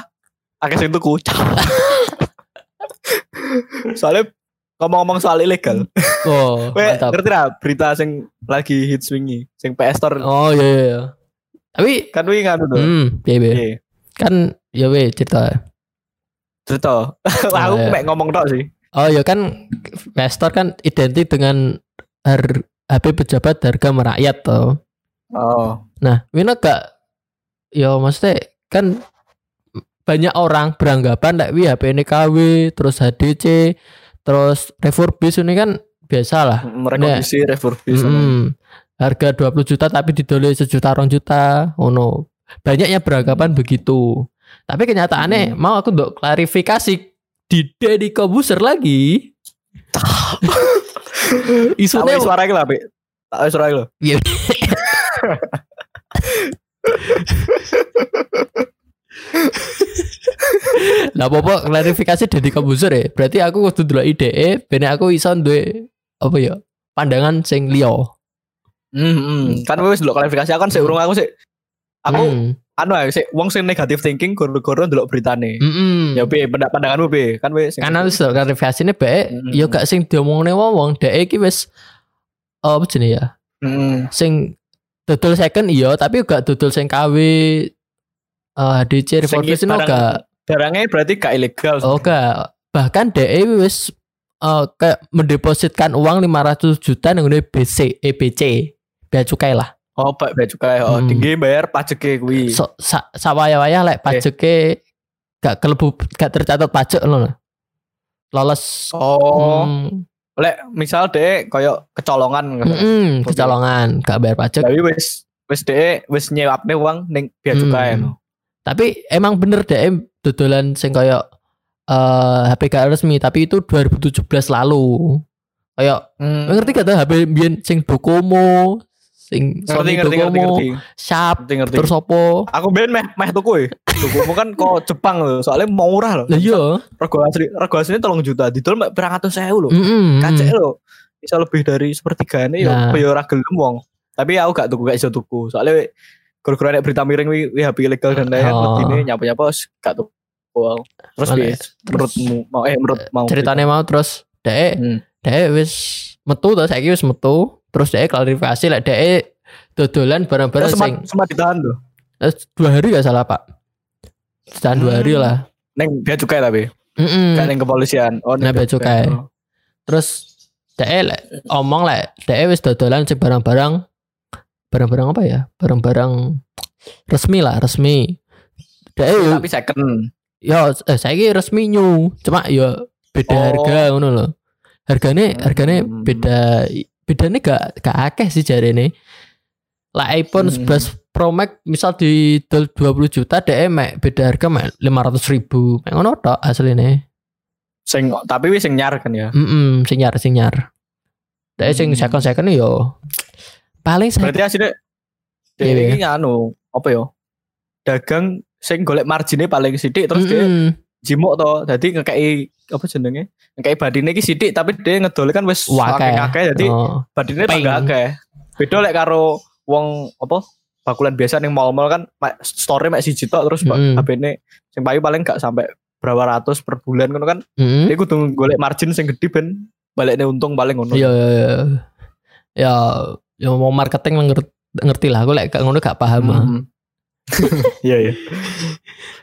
akeh sing tuku. Soalnya ngomong-ngomong soal ilegal, oh Kowe mantap ngerti lah berita sing lagi hits wingi, sing PS Store oh iya iya, iya tapi kan wingi nganu tuh. hmm piye piye Iya. kan ya we cerita Cerita. Aku iya. mek ngomong tok sih. oh ya kan Vestor kan identik dengan har HP pejabat harga merakyat toh Oh. nah Wina gak ya maksudnya kan banyak orang beranggapan like wi HP ini KW terus HDC terus refurbish ini kan biasa lah Merekondisi refurbish. Mm, harga 20 juta tapi didoleh sejuta rong juta oh no banyaknya beranggapan begitu tapi kenyataannya Hmm. mau aku untuk klarifikasi di Deddy Kobuser lagi isunya suara lah, Pik. Tahu suara lho. Iya. lah apa klarifikasi Deddy Kobuser ya berarti aku kudu dulu ide bener aku iso duwe apa ya pandangan sing liya Hmm, hmm. kan wis dulu klarifikasi aku kan sik urung aku sik. Aku Hmm. anu ae sik wong sing negatif thinking goro-goro ndelok beritane. Mm-mm. Ya be pendak pandanganmu be kan sing karena wis klarifikasine bae Mm-mm. ya gak sing diomongne wong dek iki wis oh, apa jenenge ya Mm. sing dodol second iya tapi gak dodol sing KW eh HDC revolution barang- gak barangnya berarti gak ilegal. oh gak bahkan dek wis eh, kayak mendepositkan uang 500 juta nang BC EBC bea cukai lah Oh, Pak Bea Cukai. Oh, Hmm. tinggi bayar pajaknya kuwi. so, sa, sawaya-waya lek pajeke gak kelebu gak tercatat pajak loh lolos Oh, Hmm, lek misal deh koyo kecolongan. mm-mm, Oke. kecolongan gak bayar pajak Tapi wis wis deh wis nyewapne uang ning Bea Cukai Hmm. no. Tapi emang bener deh dodolan sing koyo eh HP gak resmi tapi itu 2017 lalu. Kayak Hmm. ngerti gak tuh HP biyen sing Docomo, sing Ngerti Sony ngerti ngerti Docomo, ngerti. Sharp, Ngerti ngerti. terus opo? Aku ben meh meh tuku e. Tukumu kan kok Jepang loh, soalnya mau murah loh. Lah iya. Rego asli rego aslinya tolong juta, didol mek berang atus sewu loh. Mm-mm. Kacek loh. Bisa lebih dari sepertiga ini Nah. ya ora gelem wong. Tapi aku gak tuku gak iso tuku. Soalnya gara-gara nek berita miring wi, wi HP ilegal dan lain Oh. ini nyapa-nyapa gak tuku. Wow. Terus piye? menurutmu mau eh menurut mau Ceritanya mau terus dek Hmm. dek wis metu tuh saiki wis metu terus dek klarifikasi lek dek dodolan barang-barang sempat, sing sempat ditahan tuh. eh, dua hari gak salah pak Ditahan dua hari Hmm. lah Neng bea cukai tapi. Mm-mm. Gak neng kepolisian. Oh, Nah, bea cukai. Oh. terus dek lek omong lek dek wis dodolan sing barang-barang barang-barang apa ya barang-barang resmi lah resmi dek Tapi second. ya eh saiki resmi new cuma ya beda Oh. harga ngono lho hargane hargane Hmm. beda bedanya gak gak akeh sih jari ini lah iPhone Hmm. 11 Pro Max misal di dol 20 juta dek mek beda harga mek 500 ribu mek ngono tok asline Sing tapi wis sing nyar kan ya. Mm sing nyar sing nyar. Dek sing Hmm. second second yo paling saya Berarti dia iya. ini anu apa ya? Dagang sing golek marginnya paling sidik terus dia Mm-mm. jimuk to. Jadi ngekei apa jenenge? Ngekei badine iki sidik tapi dia ngedol kan wis Wakeh. akeh jadi Oh. badine tambah akeh. Beda lek karo wong apa bakulan biasa ning mall-mall kan mek- store mek siji tok terus Mm-mm. HP-ne sing payu paling gak sampai berapa ratus per bulan ngono kan. Mm. Dia kudu golek margin sing gede ben baliknya untung paling ngono. Iya iya iya. Ya ya mau marketing ngerti, ngerti lah aku lek gak ngono gak paham. ah. Hmm. Iya iya.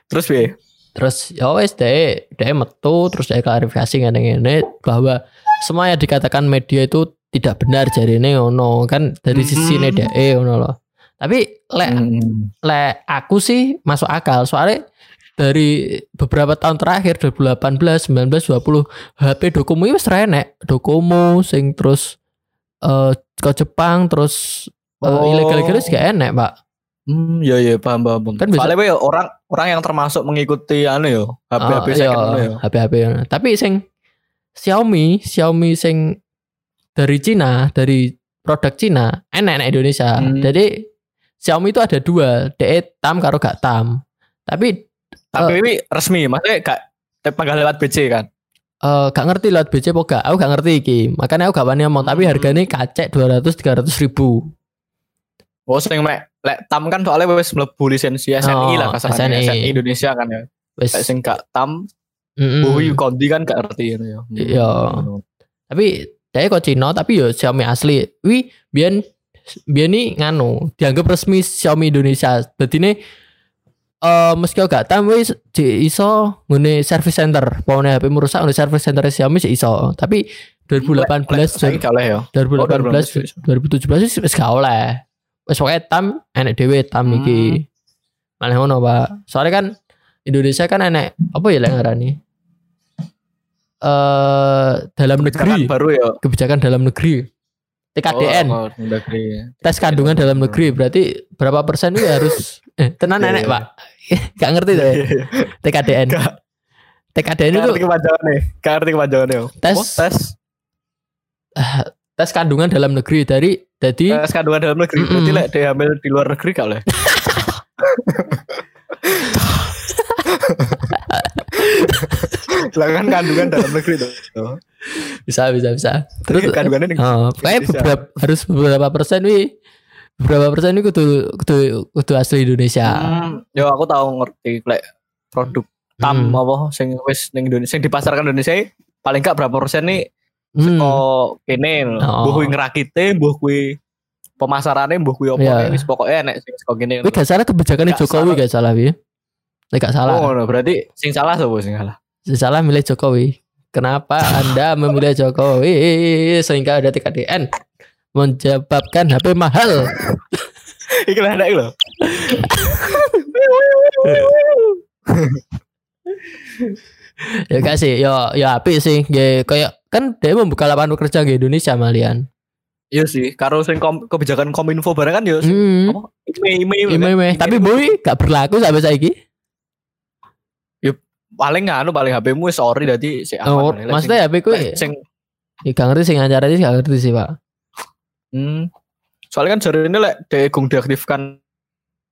Terus piye? Terus ya wes deh deh metu terus deh klarifikasi ngene-ngene bahwa semua yang dikatakan media itu tidak benar jadi ini ngono kan dari sisi Hmm. hmm. deh ngono loh. Tapi lek Hmm. lek aku sih masuk akal soalnya dari beberapa tahun terakhir 2018 19 20 HP Docomo ini wis renek Docomo sing terus eh ke Jepang terus eh, Oh. ilegal-ilegal wis gak enek pak Hmm, iya iya paham paham. Kan bisa- Soalnya we orang orang yang termasuk mengikuti anu yo, HP HP Ah, second iya, ngono yo. HP HP tapi sing Xiaomi Xiaomi sing dari Cina dari produk Cina enek enek Indonesia Hmm. jadi Xiaomi itu ada dua DE tam karo gak tam tapi Tapi ini resmi, maksudnya gak panggil lewat BC kan. Eh gak ngerti lewat BC apa gak aku gak ngerti iki makanya aku gak wani ngomong tapi Hmm. harganya kacek 200 300 ribu Oh, sing mek lek tam kan soalnya wis mlebu lisensi SNI Oh, lah kasarnya SNI. SNI Indonesia kan ya. wes sing gak tam, mm-mm. Bowi Kondi kan gak ngerti ya. Iya. tapi dia kok Cina tapi yo Xiaomi asli wi biyen biyen nih nganu dianggap resmi Xiaomi Indonesia berarti ini eh meski gak tam wis di iso ngene service center pokoknya HP merusak ngene service center Xiaomi sih iso tapi 2018 Saya gak oleh ya. 2018 2017 wis wis gak oleh wis pokoke tam enek dhewe tam Hmm. iki malah ngono Pak soalnya kan Indonesia kan enek apa ya lek ngarani eh dalam negeri Kebijakan baru ya. kebijakan dalam negeri TKDN Oh, oh, negeri. tes kandungan dalam negeri berarti berapa persen itu harus eh tenan enek iya. Pak gak ngerti tuh ya TKDN. TKDN itu kepanjangannya. Gak ngerti kepanjangannya. Tes. Oh, tes. tes kandungan dalam negeri dari jadi Tes kandungan dalam negeri. Mm-mm. Berarti lek dia hamil di luar negeri gak oleh. Lah kan kandungan dalam negeri tuh. Bisa bisa bisa terus kandungannya nih. Oh, kayak Bisa. beberapa, harus beberapa persen wi berapa persen itu kudu kudu kudu asli Indonesia. Hmm, yo aku tahu ngerti lek produk tam Hmm. apa sing wis ning Indonesia sing dipasarkan Indonesia paling gak berapa persen nih Hmm. kok kene lho. Oh. mbuh kuwi ngerakite mbuh kuwi pemasarannya mbuh kuwi opo Iya. wis pokoke enek sing saka kene Tapi gak salah kebijakan Gak Jokowi salah. gak salah Wi. Nek gak salah. oh no, berarti sing salah sapa sing salah Si salah milih Jokowi. Kenapa Anda memilih Jokowi sehingga ada TKDN menyebabkan HP mahal? iki lah enek lho ya gak sih, ya ya api sih. Ya kayak kan dia membuka lapangan kerja di Indonesia malian. iya sih karo sing kom, kebijakan kominfo barang kan yo sing Hmm. ime Ime, ime. Tapi boy gak berlaku sampai saiki. Paling anu paling HP-mu wis ori dadi sik Oh, aman Lek maksudnya HP ku sing- sing ya gak ngerti sing acara ini gak ngerti sih, Pak. Hmm. Soalnya kan jari ini lek degung diaktifkan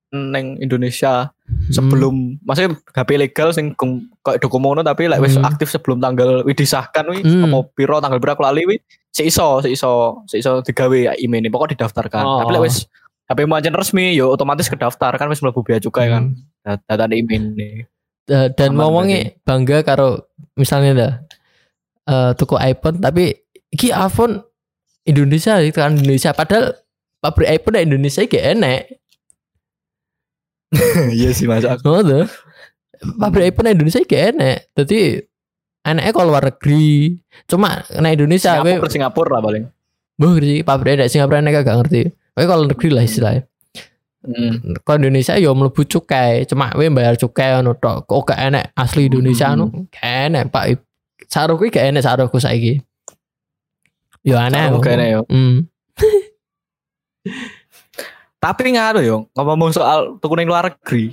neng Indonesia Hmm. sebelum maksudnya HP legal sing kayak dokumono tapi lek wis Hmm. aktif sebelum tanggal wi disahkan wi Hmm. apa piro tanggal berapa lali wi si iso si iso si iso digawe ya email ini pokok didaftarkan Oh. tapi lek wis HP mu aja resmi yo otomatis kedaftar kan wis mlebu bea cukai kan Hmm. data email ini Da- dan ngomongnya bangga karo misalnya dah eh tuku iPhone tapi iki iPhone Indonesia itu kan Indonesia. Padahal pabrik iPhone di Indonesia gak enek iya sih mas. Aku ngono tuh. Pabrik iPhone di Indonesia gak enek jadi enaknya kalau luar negeri. Cuma na Indonesia Singapura we Singapura lah paling. Boh sih pabrik di Singapura enek gak ngerti. Tapi kalau negeri lah istilahnya hmm. kalau Indonesia yo mlebu cukai cuma we bayar cukai anu tok kok gak enek asli Indonesia Hmm. anu gak enek Pak saruku gak enek saruku saiki yo aneh Saruku gak enek, yo. hmm. Tapi ngaruh yo, ngomong soal tuku ning luar negeri.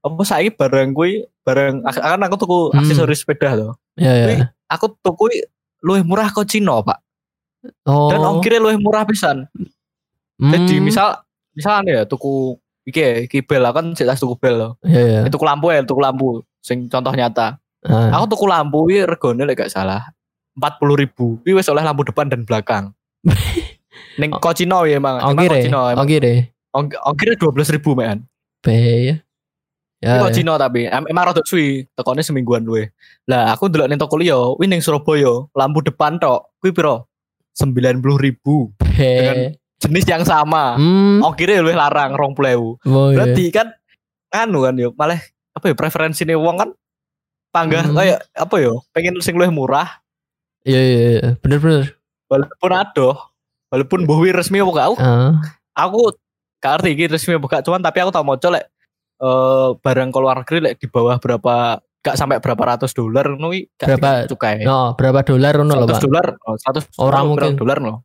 Apa saiki barang kuwi barang akan aku tuku Hmm. aksesoris sepeda to. ya ya Kuwi aku tuku luwih murah kok Cina, Pak. oh Dan ongkirnya luwih murah pisan. Jadi Hmm. misal misalnya ya tuku iki ya, iki bel kan sik tas tuku bel loh. ya ya Tuku lampu ya, tuku lampu. Sing contoh nyata. Ah. Aku tuku lampu kuwi regane lek gak salah 40 ribu. Kuwi wis oleh lampu depan dan belakang. Ning kok Cina ya emang. Ongkir ya emang ongkir ya ong- Ongkirnya 12 ribu, men. be ya ya, Ini kok ya. Tapi em- emang rada suwi, tekone semingguan luwe. Lah aku ndelok ning toko liya, kuwi ning Surabaya, lampu depan tok, kuwi piro? 90.000 ribu be jenis yang sama. hmm Ongkirnya luwih larang 20.000. oh, ya. Berarti kan anu kan yo, malah apa ya preferensi nih wong kan panggah Hmm. kayak apa yo, pengen sing luwih murah iya iya iya. bener bener walaupun adoh, walaupun buwi resmi apa gak aku, Ah. aku gak ngerti iki resmi apa gak, cuman tapi aku tau moco lek eh barang ke luar negeri lek di bawah berapa gak sampai berapa ratus dolar gak Berapa? cukai. no berapa dolar ngono loh 100 pak dolar, oh, 100 Orang mungkin. dolar loh.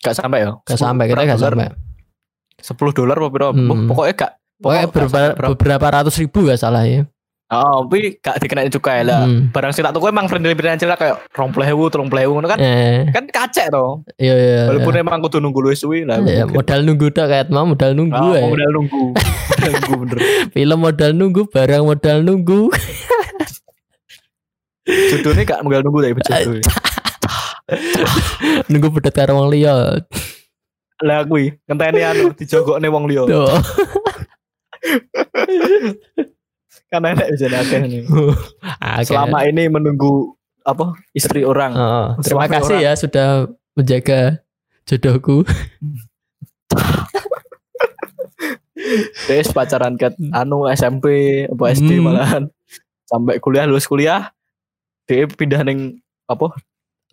Gak sampai ya. gak sampai kita gak sampai 10 dolar apa piro? Hmm. Pokoknya gak pokoknya gak beberapa, sampai berapa. beberapa ratus ribu gak salah ya Oh, tapi gak dikenain cukai lah. Hmm. Barang tak tuku emang friendly financial kayak 20.000, 30.000 ngono kan. eh Kan kacek to. iya iya Walaupun iya. emang kudu nunggu luwih suwi lah. Ya, mungkin. modal nunggu tok kayak mau modal nunggu Oh, ya. modal nunggu. Modal nunggu bener. Film modal nunggu, barang modal nunggu. Jodohnya gak modal nunggu tapi jodoh. Nunggu pedet karo wong liya. Lah kuwi ngenteni anu dijogokne wong liya. Kan enak bisa akeh nih. Oke. Selama ini menunggu apa istri orang. Oh, terima Suami kasih orang. ya sudah menjaga jodohku. Terus pacaran ke anu SMP apa SD Hmm. malahan sampai kuliah lulus kuliah dia pindah neng apa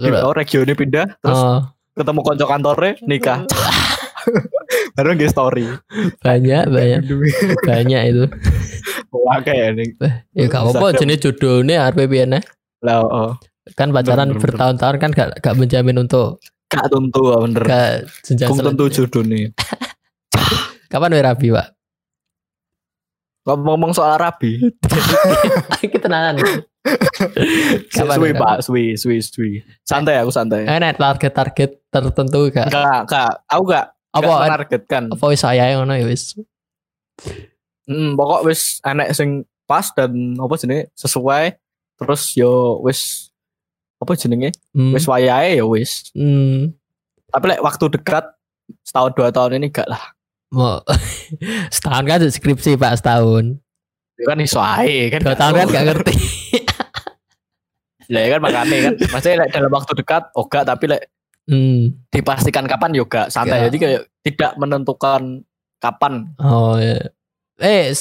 oh, regionnya pindah terus Oh, ketemu konco kantornya nikah. Baru nge story. Banyak banyak. Banyak itu. wah kayak nih Ya gak apa-apa jenis jodohnya arep piye lah oh. Kan pacaran bertahun-tahun kan gak gak menjamin untuk gak tentu bener. Gak jenjang tentu selanjutnya. jodoh nih. Kapan we rabi, Pak? ngomong soal rabi. Kita tenanan. We pak suwi suwi suwi santai aku santai Enak target-target tertentu gak? Enggak, enggak. Aku enggak Apa enggak menargetkan. apa wis saya ngono ya wis. Hmm, pokok wis enek sing pas dan apa jenenge sesuai terus yo wis apa jenenge Hmm. wis wayahe ya wis. Hmm. Tapi lek waktu dekat setahun dua tahun ini enggak lah. mau setahun kan skripsi Pak setahun. Ya kan iso ae kan. Dua gak tahun kan gak ngerti. Lah ya kan makanya kan. Maksudnya like, dalam waktu dekat oga tapi like, Hmm. dipastikan kapan yoga santai Ya. jadi kayak tidak menentukan kapan. Oh ya. Eh,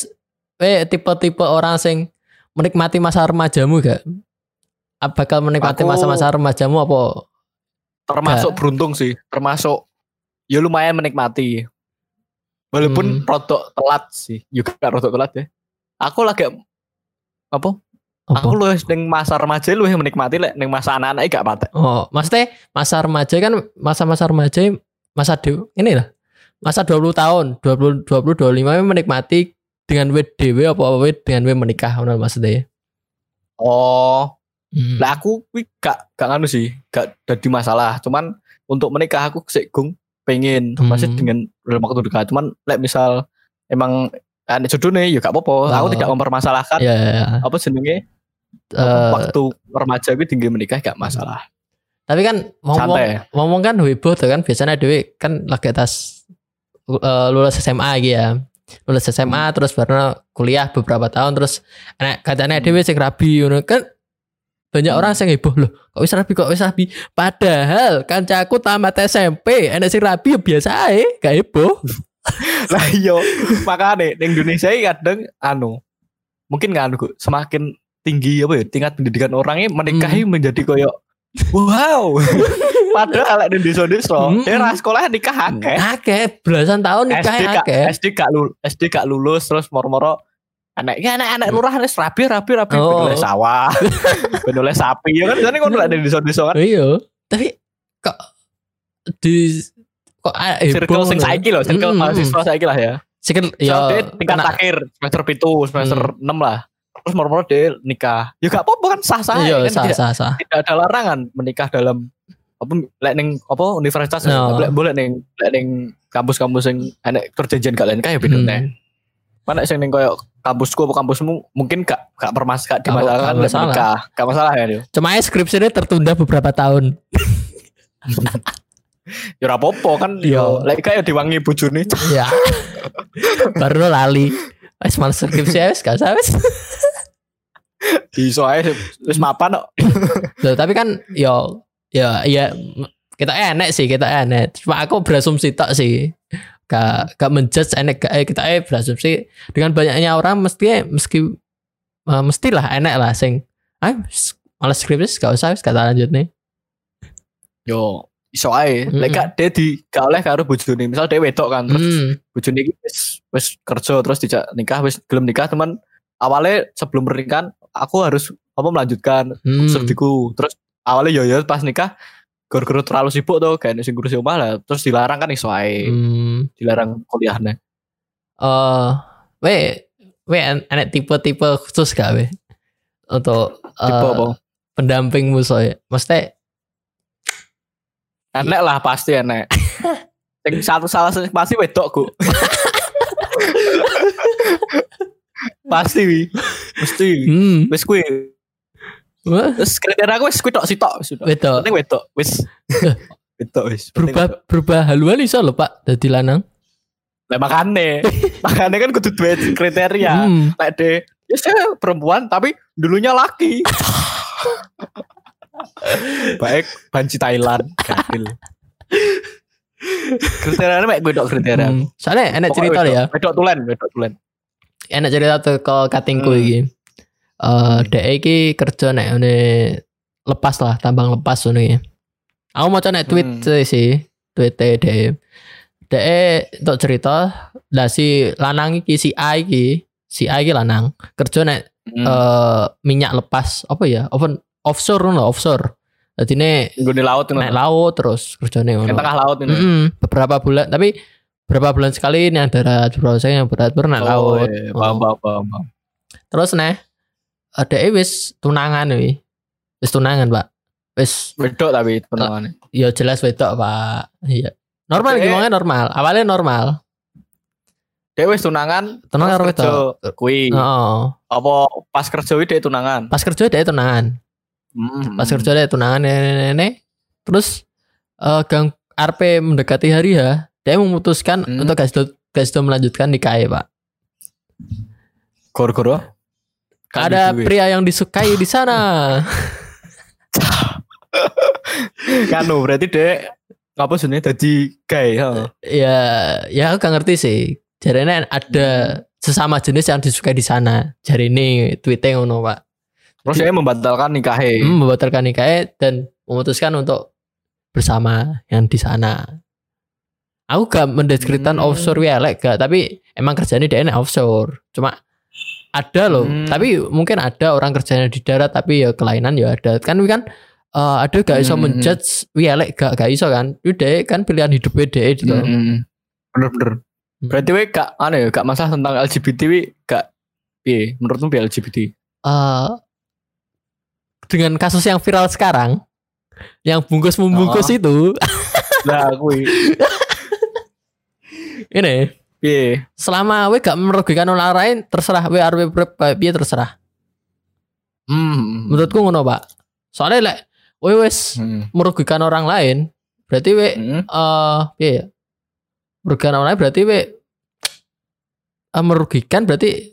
eh tipe-tipe orang sing menikmati masa remajamu gak? Apa bakal menikmati masa-masa remajamu apa? Termasuk beruntung sih, termasuk ya lumayan menikmati. Walaupun Hmm. rodok telat sih, juga rodok telat ya. Aku lagi apa? Apa? Aku lu ning masa remaja lu menikmati lek ning masa anak-anak gak patek. Oh, maksudnya masa remaja kan masa-masa remaja masa dew ini lah. Masa 20 tahun, 20 20 25 menikmati dengan wed dewe apa wed dengan wed menikah ngono maksudnya. Oh, Hmm. lah aku kuwi gak gak nganu sih, gak jadi masalah. Cuman untuk menikah aku sik gung pengen Hmm. masih dengan dalam waktu dekat. Cuman lek misal emang ane jodoh nih ya gak apa-apa. Aku Oh. tidak mempermasalahkan Ya, ya, ya. apa jenenge Eh, waktu remaja gue tinggi menikah gak masalah. tapi kan ngomong Santai. ngomong kan heboh tuh kan biasanya dewe kan lagi atas eh, lulus SMA gitu ya. Lulus SMA terus baru kuliah beberapa tahun terus enak katanya dewe sing rabi ngono kan banyak Hmm. orang sing heboh loh kok wis rabi kok wis rabi padahal kancaku tamat SMP enak sing rabi ya biasa ae gak heboh Lah iya, makanya di Indonesia kadang anu mungkin nggak anu semakin tinggi apa ya tingkat pendidikan orangnya menikahi Hmm. menjadi koyo wow. Padahal di desa-desa, Hmm. dia ras sekolah nikah akeh. akeh belasan tahun nikah akeh SD gak lulus, SD gak lulus terus moro-moro anak ya anak anak lurah wis rapi rapi rapi Oh. oh. sawah ben sapi ya kan jadi ngono lah di desa-desa kan iya tapi kok di kok heboh circle sing ngono. saiki loh circle Mm, mm, mahasiswa saiki lah ya Circle ya ya tingkat akhir semester pitu semester Hmm. enam lah terus moro-moro dia nikah ya gak apa-apa kan sah sah iya kan sah tidak, sah sah tidak ada larangan menikah dalam apa lek ning apa universitas No. ya boleh ning lek ning kampus-kampus yang enek perjanjian gak lain kayak beda Hmm. mana sing ning koyo kampusku apa kampusmu mungkin gak gak permas gak Gak- dimasalahkan gak lek masalah. menikah gak masalah ya dia Cuma skripsinya tertunda beberapa tahun. ya ora apa-apa kan Iya. yo lek kayak diwangi bojone ya. Baru lali. Wes males skripsi ya, wes gak usah wes. Iso ae wis mapan kok Loh, tapi kan yo ya ya kita enek sih, kita enek. Cuma aku berasumsi tok sih. Gak gak menjudge enek gak, eh, kita eh berasumsi dengan banyaknya orang mesti meski eh, mestilah enek lah sing ah malas skripsi gak usah wes kata lanjut nih. yo iso ae Mm-mm. lek gak dia di gak oleh karo bojone misal dia wedok kan terus Hmm. bojone iki wis wis kerja terus dijak nikah wis gelem nikah teman awalnya sebelum pernikahan aku harus apa melanjutkan Hmm. studiku terus awalnya yo yo pas nikah gara-gara terlalu sibuk tuh kayak sing ngurusi omah lah terus dilarang kan iso ae Hmm. dilarang kuliahnya. Eh we we en- enek tipe-tipe khusus gak we? Untuk eh, tipe apa? pendampingmu soalnya. Maksudnya enek lah pasti enek. Sing satu salah satu pasti wedok ku pasti wi mesti hmm. wis kuwi. Wis kriteria aku wis kuwi tok sitok wis udah. wedok. Penting wedok wis. Wedok wis. Penting berubah berubah haluan iso lho pak dadi lanang. Lah makane. Makane kan kudu duwe kriteria. Hmm. lek de ya saya perempuan tapi dulunya laki. Baik banci Thailand gadil kriteria mek wedok kriteria. Hmm. soalnya Pokoknya cerita ya. wedok tulen wedok tulen enek cerita tuh ke katingku Hmm. iki eh dek iki kerja nek ngene lepas lah tambang lepas ngono iki aku mau nek tweet Hmm. sih tweet dek dek untuk cerita lah si lanang iki si A iki si A iki lanang kerja nek Hmm. eh, minyak lepas apa ya open offshore ngono offshore jadi ini Nggone laut naik ngono. laut terus kerjanya tengah laut ini. Mm-mm, beberapa bulan tapi beberapa bulan sekali ini yang darat beberapa sekali yang berat naik Oh, laut iya, paham, paham, paham, paham. terus nih ada wis tunangan nih wis tunangan pak wis Wedok tapi penangannya. ya jelas wedok pak iya normal Oke. gimana normal awalnya normal Dia wis tunangan, Tunangan karo terus kerja wedok. Kuwi. oh Apa pas kerja dia tunangan? pas kerja dia tunangan Hmm. pas kerja dia tunangan nenek terus eh gang RP mendekati hari ya dia memutuskan Hmm. untuk gas gak sudah melanjutkan nikah pak. Goro-goro. ada pria yang disukai di sana. Kanu berarti dek apa sebenarnya jadi gay ya ya aku gak ngerti sih. Jarene ada sesama jenis yang disukai di sana. Jari ini tweetnya ngono pak. Terus dia membatalkan nikahnya. hmm, membatalkan nikahnya dan memutuskan untuk bersama yang di sana aku gak mendeskripsikan Hmm. offshore ya elek gak tapi emang kerjanya dia offshore cuma ada loh Hmm. tapi mungkin ada orang kerjanya di darat tapi ya kelainan ya ada kan kan eh, ada gak iso Hmm. menjudge wi elek gak gak iso kan udah kan pilihan hidupnya dia gitu Mm-mm. Bener-bener. Hmm. Berarti we gak aneh ya, gak masalah tentang LGBT we gak piye menurutmu piye LGBT? Eh, dengan kasus yang viral sekarang yang bungkus membungkus Oh. itu Nah, kuwi ini piye? selama we gak merugikan orang lain terserah we arep urip kayak piye terserah Hmm. menurutku ngono pak soalnya lek we wes Hmm. merugikan orang lain berarti we Hmm. eh piye ya merugikan orang lain berarti we eh, merugikan berarti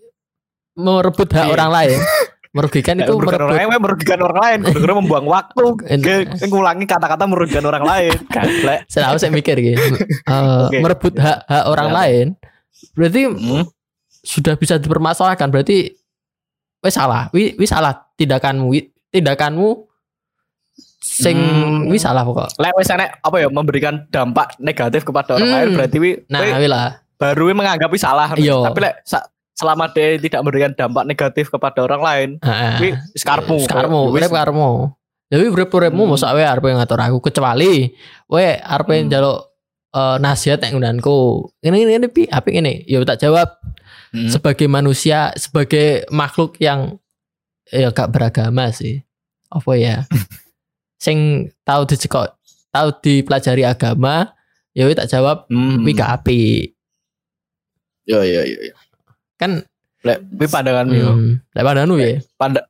merebut hak Piye? orang lain merugikan itu merugikan orang lain, we merugikan orang lain. Gara-gara membuang waktu. Ngulangi kata-kata merugikan orang lain. Saya saya mikir gitu Eh, Oke. merebut hak hak orang Ya. lain berarti Hmm. sudah bisa dipermasalahkan berarti we salah wi, wi salah tindakanmu wi, tindakanmu sing Hmm. wi salah pokok Lek wis enek apa ya memberikan dampak negatif kepada orang Hmm. lain berarti wi, nah we wi lah baru menganggap wi salah. Iya. Tapi lek selama dia tidak memberikan dampak negatif kepada orang lain, sekarmu. Sekarmu, Wis- urip karmu. Jadi uripmu Hmm. mosok wae arep ngatur aku kecuali we arep Hmm. njaluk eh, nasihat nek ngundanku. Ini ini ini pi apik ini. Ya tak jawab Hmm. sebagai manusia, sebagai makhluk yang ya gak beragama sih. Apa ya? Sing tahu dicekok, tahu dipelajari agama, ya tak jawab Hmm. wi gak apik. Yo yo yo. yo. Kan Lek wi pandanganmu yo. hmm, lek pandanganmu ya. Panda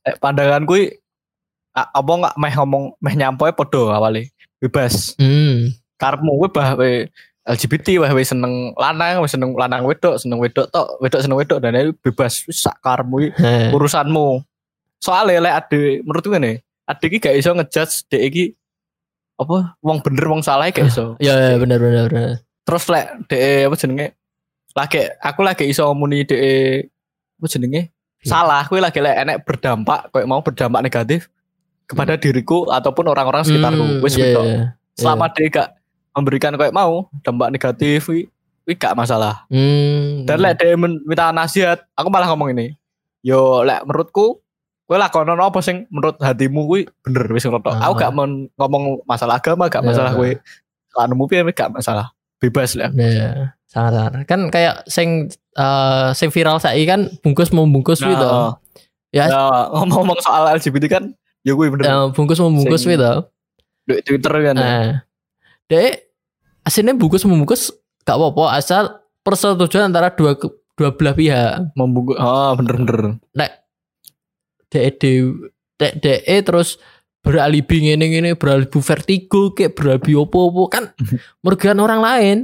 lek pandangan kuwi apa nggak meh ngomong meh nyampe podo awalnya bebas Hmm. karepmu kuwi bah we LGBT wah we seneng lanang we seneng lanang wedok seneng wedok tok wedok seneng wedok dan itu bebas wis sak Heh. urusanmu soalnya lek ade menurutku ngene ade iki gak iso ngejudge dek iki apa wong bener wong salah gak iso Ya, ya benar benar benar. terus lek dek apa jenenge lagi aku lagi iso muni dek apa jenenge Iya. salah kuwi lagi lek enek berdampak kayak mau berdampak negatif kepada diriku ataupun orang-orang sekitarku Hmm, wis iya, wedok. iya. selama dia gak memberikan kayak mau dampak negatif wi, wi gak masalah Hmm. dan lek dia minta nasihat aku malah ngomong ini yo lek menurutku kowe lakonan apa sing menurut hatimu kuwi bener wis ngono. Ah. aku gak men- ngomong masalah agama gak Ya. masalah kowe anumu piye gak masalah bebas lah sangat sangat. Kan kayak sing eh sing viral saiki kan bungkus membungkus Nah, gitu. Ya, Nah, ngomong-ngomong soal LGBT kan ya gue bener eh, bungkus membungkus Sing- gitu. di Twitter kan ya. Nah, dek aslinya bungkus membungkus gak apa-apa asal persetujuan antara dua dua belah pihak. membungkus oh bener-bener Nek dek dek dek terus beralibi ngene ngene beralibi vertigo kayak beralibi opo-opo kan merugikan orang lain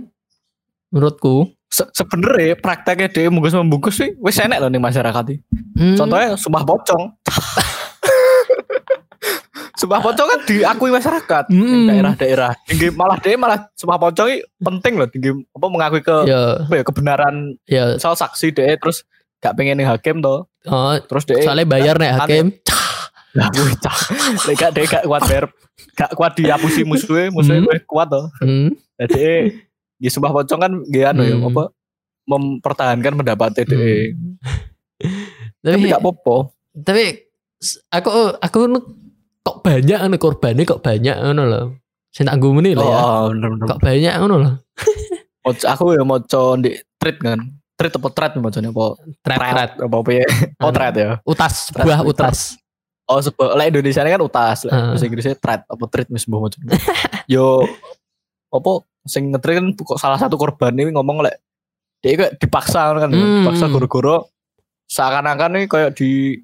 menurutku. Se sebenarnya prakteknya dia membungkus membungkus sih wes enak loh nih masyarakat ini. Hmm. Contohnya sumpah pocong. sumpah pocong kan diakui masyarakat Hmm. Daerah-daerah. Tinggi malah dia malah sumpah pocong ini penting loh tinggi apa mengakui ke ya apa ya kebenaran ya misal saksi dia terus gak pengen nih hakim tuh oh, terus dia soalnya bayar nek hakim lah gue cah dia gak gak kuat bayar gak kuat dihapusi musuhnya musuhnya Hmm. kuat tuh hmm. jadi di sumpah pocong kan gak anu ya Hmm. apa mempertahankan pendapatnya dia Hmm. tapi tapi gak apa-apa. tapi aku aku kok banyak anu korbannya kok banyak ngono loh sing tak nggumu nih lah ya. Oh bener-bener kok banyak ngono loh aku ya mau di treat kan. Treat apa nih macamnya apa thread apa apa ya. Oh Anu. thread ya. Utas buah utas. Oh sebuah lah Indonesia kan utas. Lah Ah. bahasa Inggrisnya thread apa treat mis sebuah macam yo apa sing kan kok salah satu korban ini ngomong lek dia kayak dipaksa kan Hmm. dipaksa guru-guru seakan-akan nih kayak di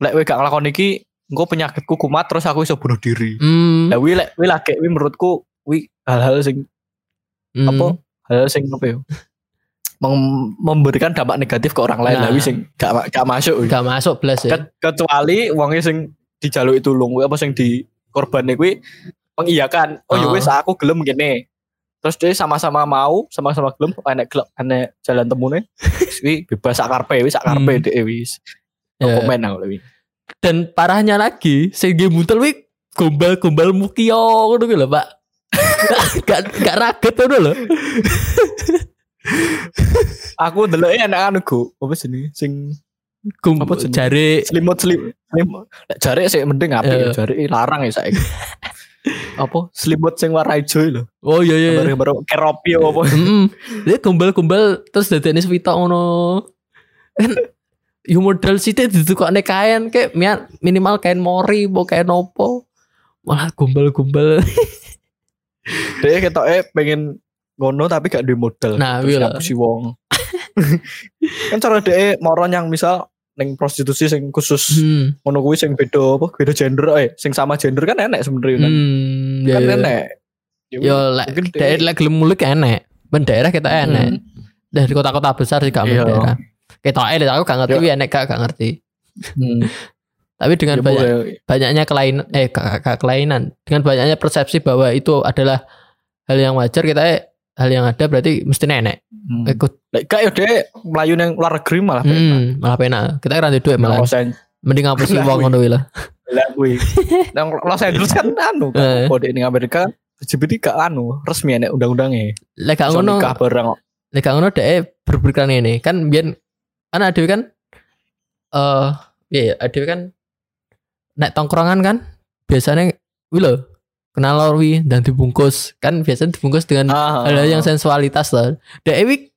lek we gak ngelakon iki engko penyakitku kumat terus aku bisa bunuh diri hmm. lah wi lek lagi menurutku wi hal-hal sing hmm. apa hal-hal sing apa ya mem- memberikan dampak negatif ke orang lain Nah. lah wis sing gak gak masuk. Gak masuk belas ya. Ke- kecuali wonge sing dijaluk itu tulung kuwi apa sing di korbannya kuwi mengiyakan oh ya Oh. wis aku gelem gini terus dia sama-sama mau sama-sama gelem enek gelem enek jalan temune kuwi bebas sak karepe wis sak karepe Hmm. dhek wis Ya. komen aku lebih Dan parahnya lagi, sing game mutel wi gombal-gombal mukio ngono kuwi lho, Pak. gak gak raget ngono lho. aku ndelok enak anu go apa sini sing Gum, Apa jare selimut selimut jare sih mending apa ya jare larang ya saiki apa selimut sing warna hijau lho Oh iya iya. iya. baru-baru keropi apa Heeh. Dia gombal-gombal terus dadene sepitok ngono. Kan yo modal sithik ditukokne kain kayak mi- minimal kain mori mau kain opo. Malah gombal-gombal. dia ketoknya pengen ngono tapi gak duwe modal Nah, Terus iya ngapusi wong kan cara dia moron yang misal neng prostitusi sing khusus Hmm. ngono kuwi sing beda apa beda gender eh sing sama gender kan enek sebenarnya kan Hmm. kan ya, ya. enek Ya, Yo lek daerah lek gelem mulik enek. Ben daerah kita enek. Dari kota-kota besar sih gak Iya. daerah. Kita eh aku gak ngerti wi enek gak gak ngerti. Hmm. Tapi dengan Ya, banyak boleh. banyaknya kelainan eh gak, gak kelainan dengan banyaknya persepsi bahwa itu adalah hal yang wajar kita eh, hal yang ada berarti mesti nenek Hmm. ikut Lek gak ya dia melayu nang luar negeri malah penak. hmm, malah penak kita kan duit malah Los mending ngapusi Lah, wong wih. ngono lah lah kuwi. Nang Los Angeles kan anu Eh. kan kode ning Amerika LGBT gak anu resmi enek undang-undangnya lek gak ngono nikah bareng lek gak ngono deh berpikiran ini kan biar kan ada kan eh iya ya ada kan naik tongkrongan kan biasanya wih lo kenal lo wi dan dibungkus. Kan biasanya dibungkus dengan Ah, hal yang sensualitas lah. Dewi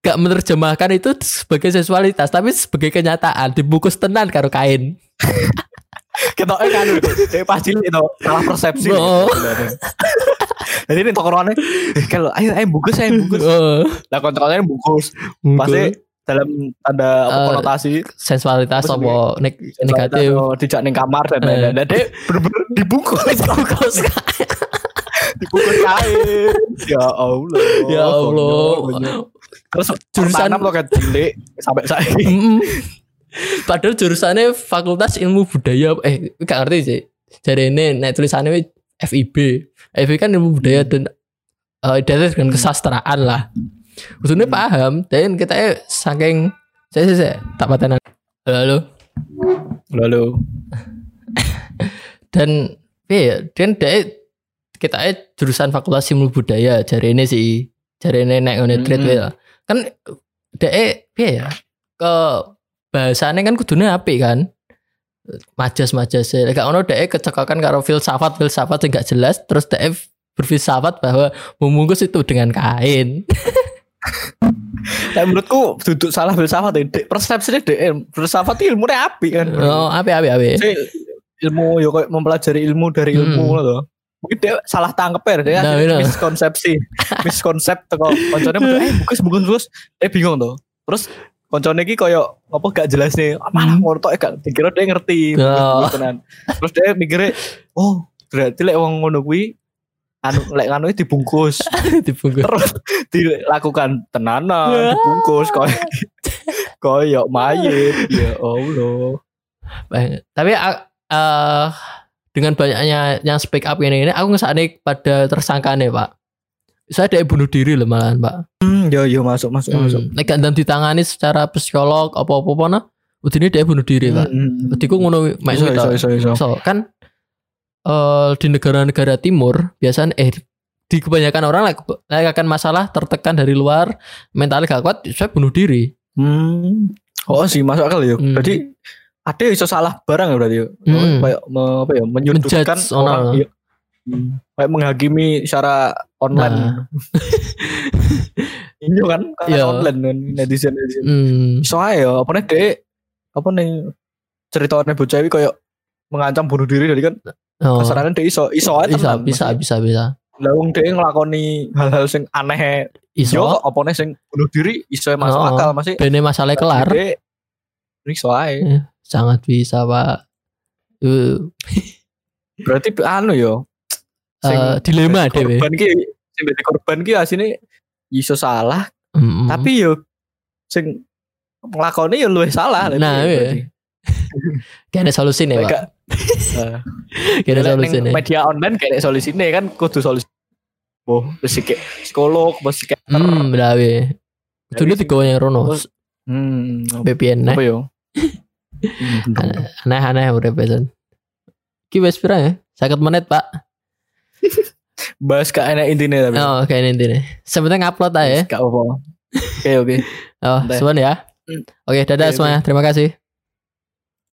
gak menerjemahkan itu sebagai sensualitas tapi sebagai kenyataan. Dibungkus tenan karo kain. kita eh kan dia pas cilik itu salah persepsi. Oh. jadi ini tongkrongannya eh kalau ayo ayo bungkus ayo bungkus. Oh, lah bungkus. Bungkus. pasti dalam tanda apa, Eh, konotasi sensualitas Apa nek negatif. dijak ning kamar dan Eh. lain-lain dan dia bener-bener dibungkus Bungkus. dibungkus kain ya Allah ya Allah. terus Jurusan- lo kan cilik sampai saya. Padahal jurusannya Fakultas Ilmu Budaya eh gak ngerti sih. Jadi ini nek tulisannya FIB. FIB kan ilmu budaya dan eh identitas dengan kesastraan lah. Maksudnya Hmm. paham dan kita eh saking saya saya, saya tak patenan. Halo, halo. lalu dan ya dan dia kita eh jurusan Fakultas Ilmu Budaya jari ini sih jari ini ngene Hmm. trade wae lah. kan dia ya ke bahasanya kan kudunya api kan majas majas ya gak ono dia kecekokan karo filsafat filsafat yang gak jelas terus dia berfilsafat bahwa membungkus itu dengan kain Nah, menurutku duduk salah filsafat ya. Dek, persepsinya dek filsafat itu ilmunya api kan. oh api api api Si ilmu yo kayak mempelajari ilmu dari ilmu Hmm. loh. Mungkin dia salah tangkep ya, dia Nah, iya. miskonsepsi, miskonsep teko koncone bener, eh bukus bukus bukus, eh bingung tuh. Terus koncone iki koyo apa gak jelas nih, malah Hmm. ngono tok gak dikira dia ngerti. Oh. Terus dia mikirnya, oh berarti lek wong ngono kuwi anu lek anu dibungkus. Dibungkus. Terus dilakukan tenanan dibungkus koyo koyo mayit. Ya Allah. Tapi eh, dengan banyaknya yang speak up ini ini aku ngesane pada tersangka nih pak. Saya ada bunuh diri loh malahan pak. Hmm, ya ya masuk masuk masuk. hmm. Nek dan ditangani secara psikolog apa apa nah udah ini dia bunuh diri pak. Hmm, hmm. Aku ngono mek iso, iso. So, kan eh di negara-negara timur biasanya eh di kebanyakan orang like, like akan masalah tertekan dari luar mentalnya gak kuat saya bunuh diri Hmm. Oh sih masuk akal ya. Hmm. Berarti ada yang iso salah barang ya berarti ya. Hmm. Kayak me- apa ya menyudutkan Menjudge orang orang. iya. Hmm. Kayak menghakimi secara online. Nah. Iya kan Iya. online kan netizen netizen. hmm. Ae ya apa nih dek apa nih ceritanya bocah kayak mengancam bunuh diri jadi kan oh. kasarannya dia iso iso ae bisa bisa bisa bisa Lah wong dia ngelakoni hal-hal sing aneh iso yo nih sing bunuh diri iso masuk Oh. akal masih bene masalahnya kelar Dek, iso ae. sangat bisa pak Uh, Berarti anu yo. eh, dilema dadi dewe korban ki sing dadi korban ki asine iso salah Mm-mm. Tapi yo sing nglakoni yo luwih salah. Nah, iya. Gak ada solusi nih, Pak. Eh, Gak ada solusi nih. media online kayak solusinya kan kudu solusi. Oh, mesti kayak psikolog, mesti kayak Hmm, benar we. Dulu tiga yang Rono. Hmm, VPN nah. apa yo? Hmm, bener. Aneh-aneh udah pesan. Ki wes pira ya? Sakit menit, Pak. Bahas gak enak intinya tapi. Oh, kayak ini nih. Sebenarnya ngupload aja. Gak apa-apa. Oke oke. Oh, suan ya. Hmm. Oke, dadah semuanya. Terima kasih.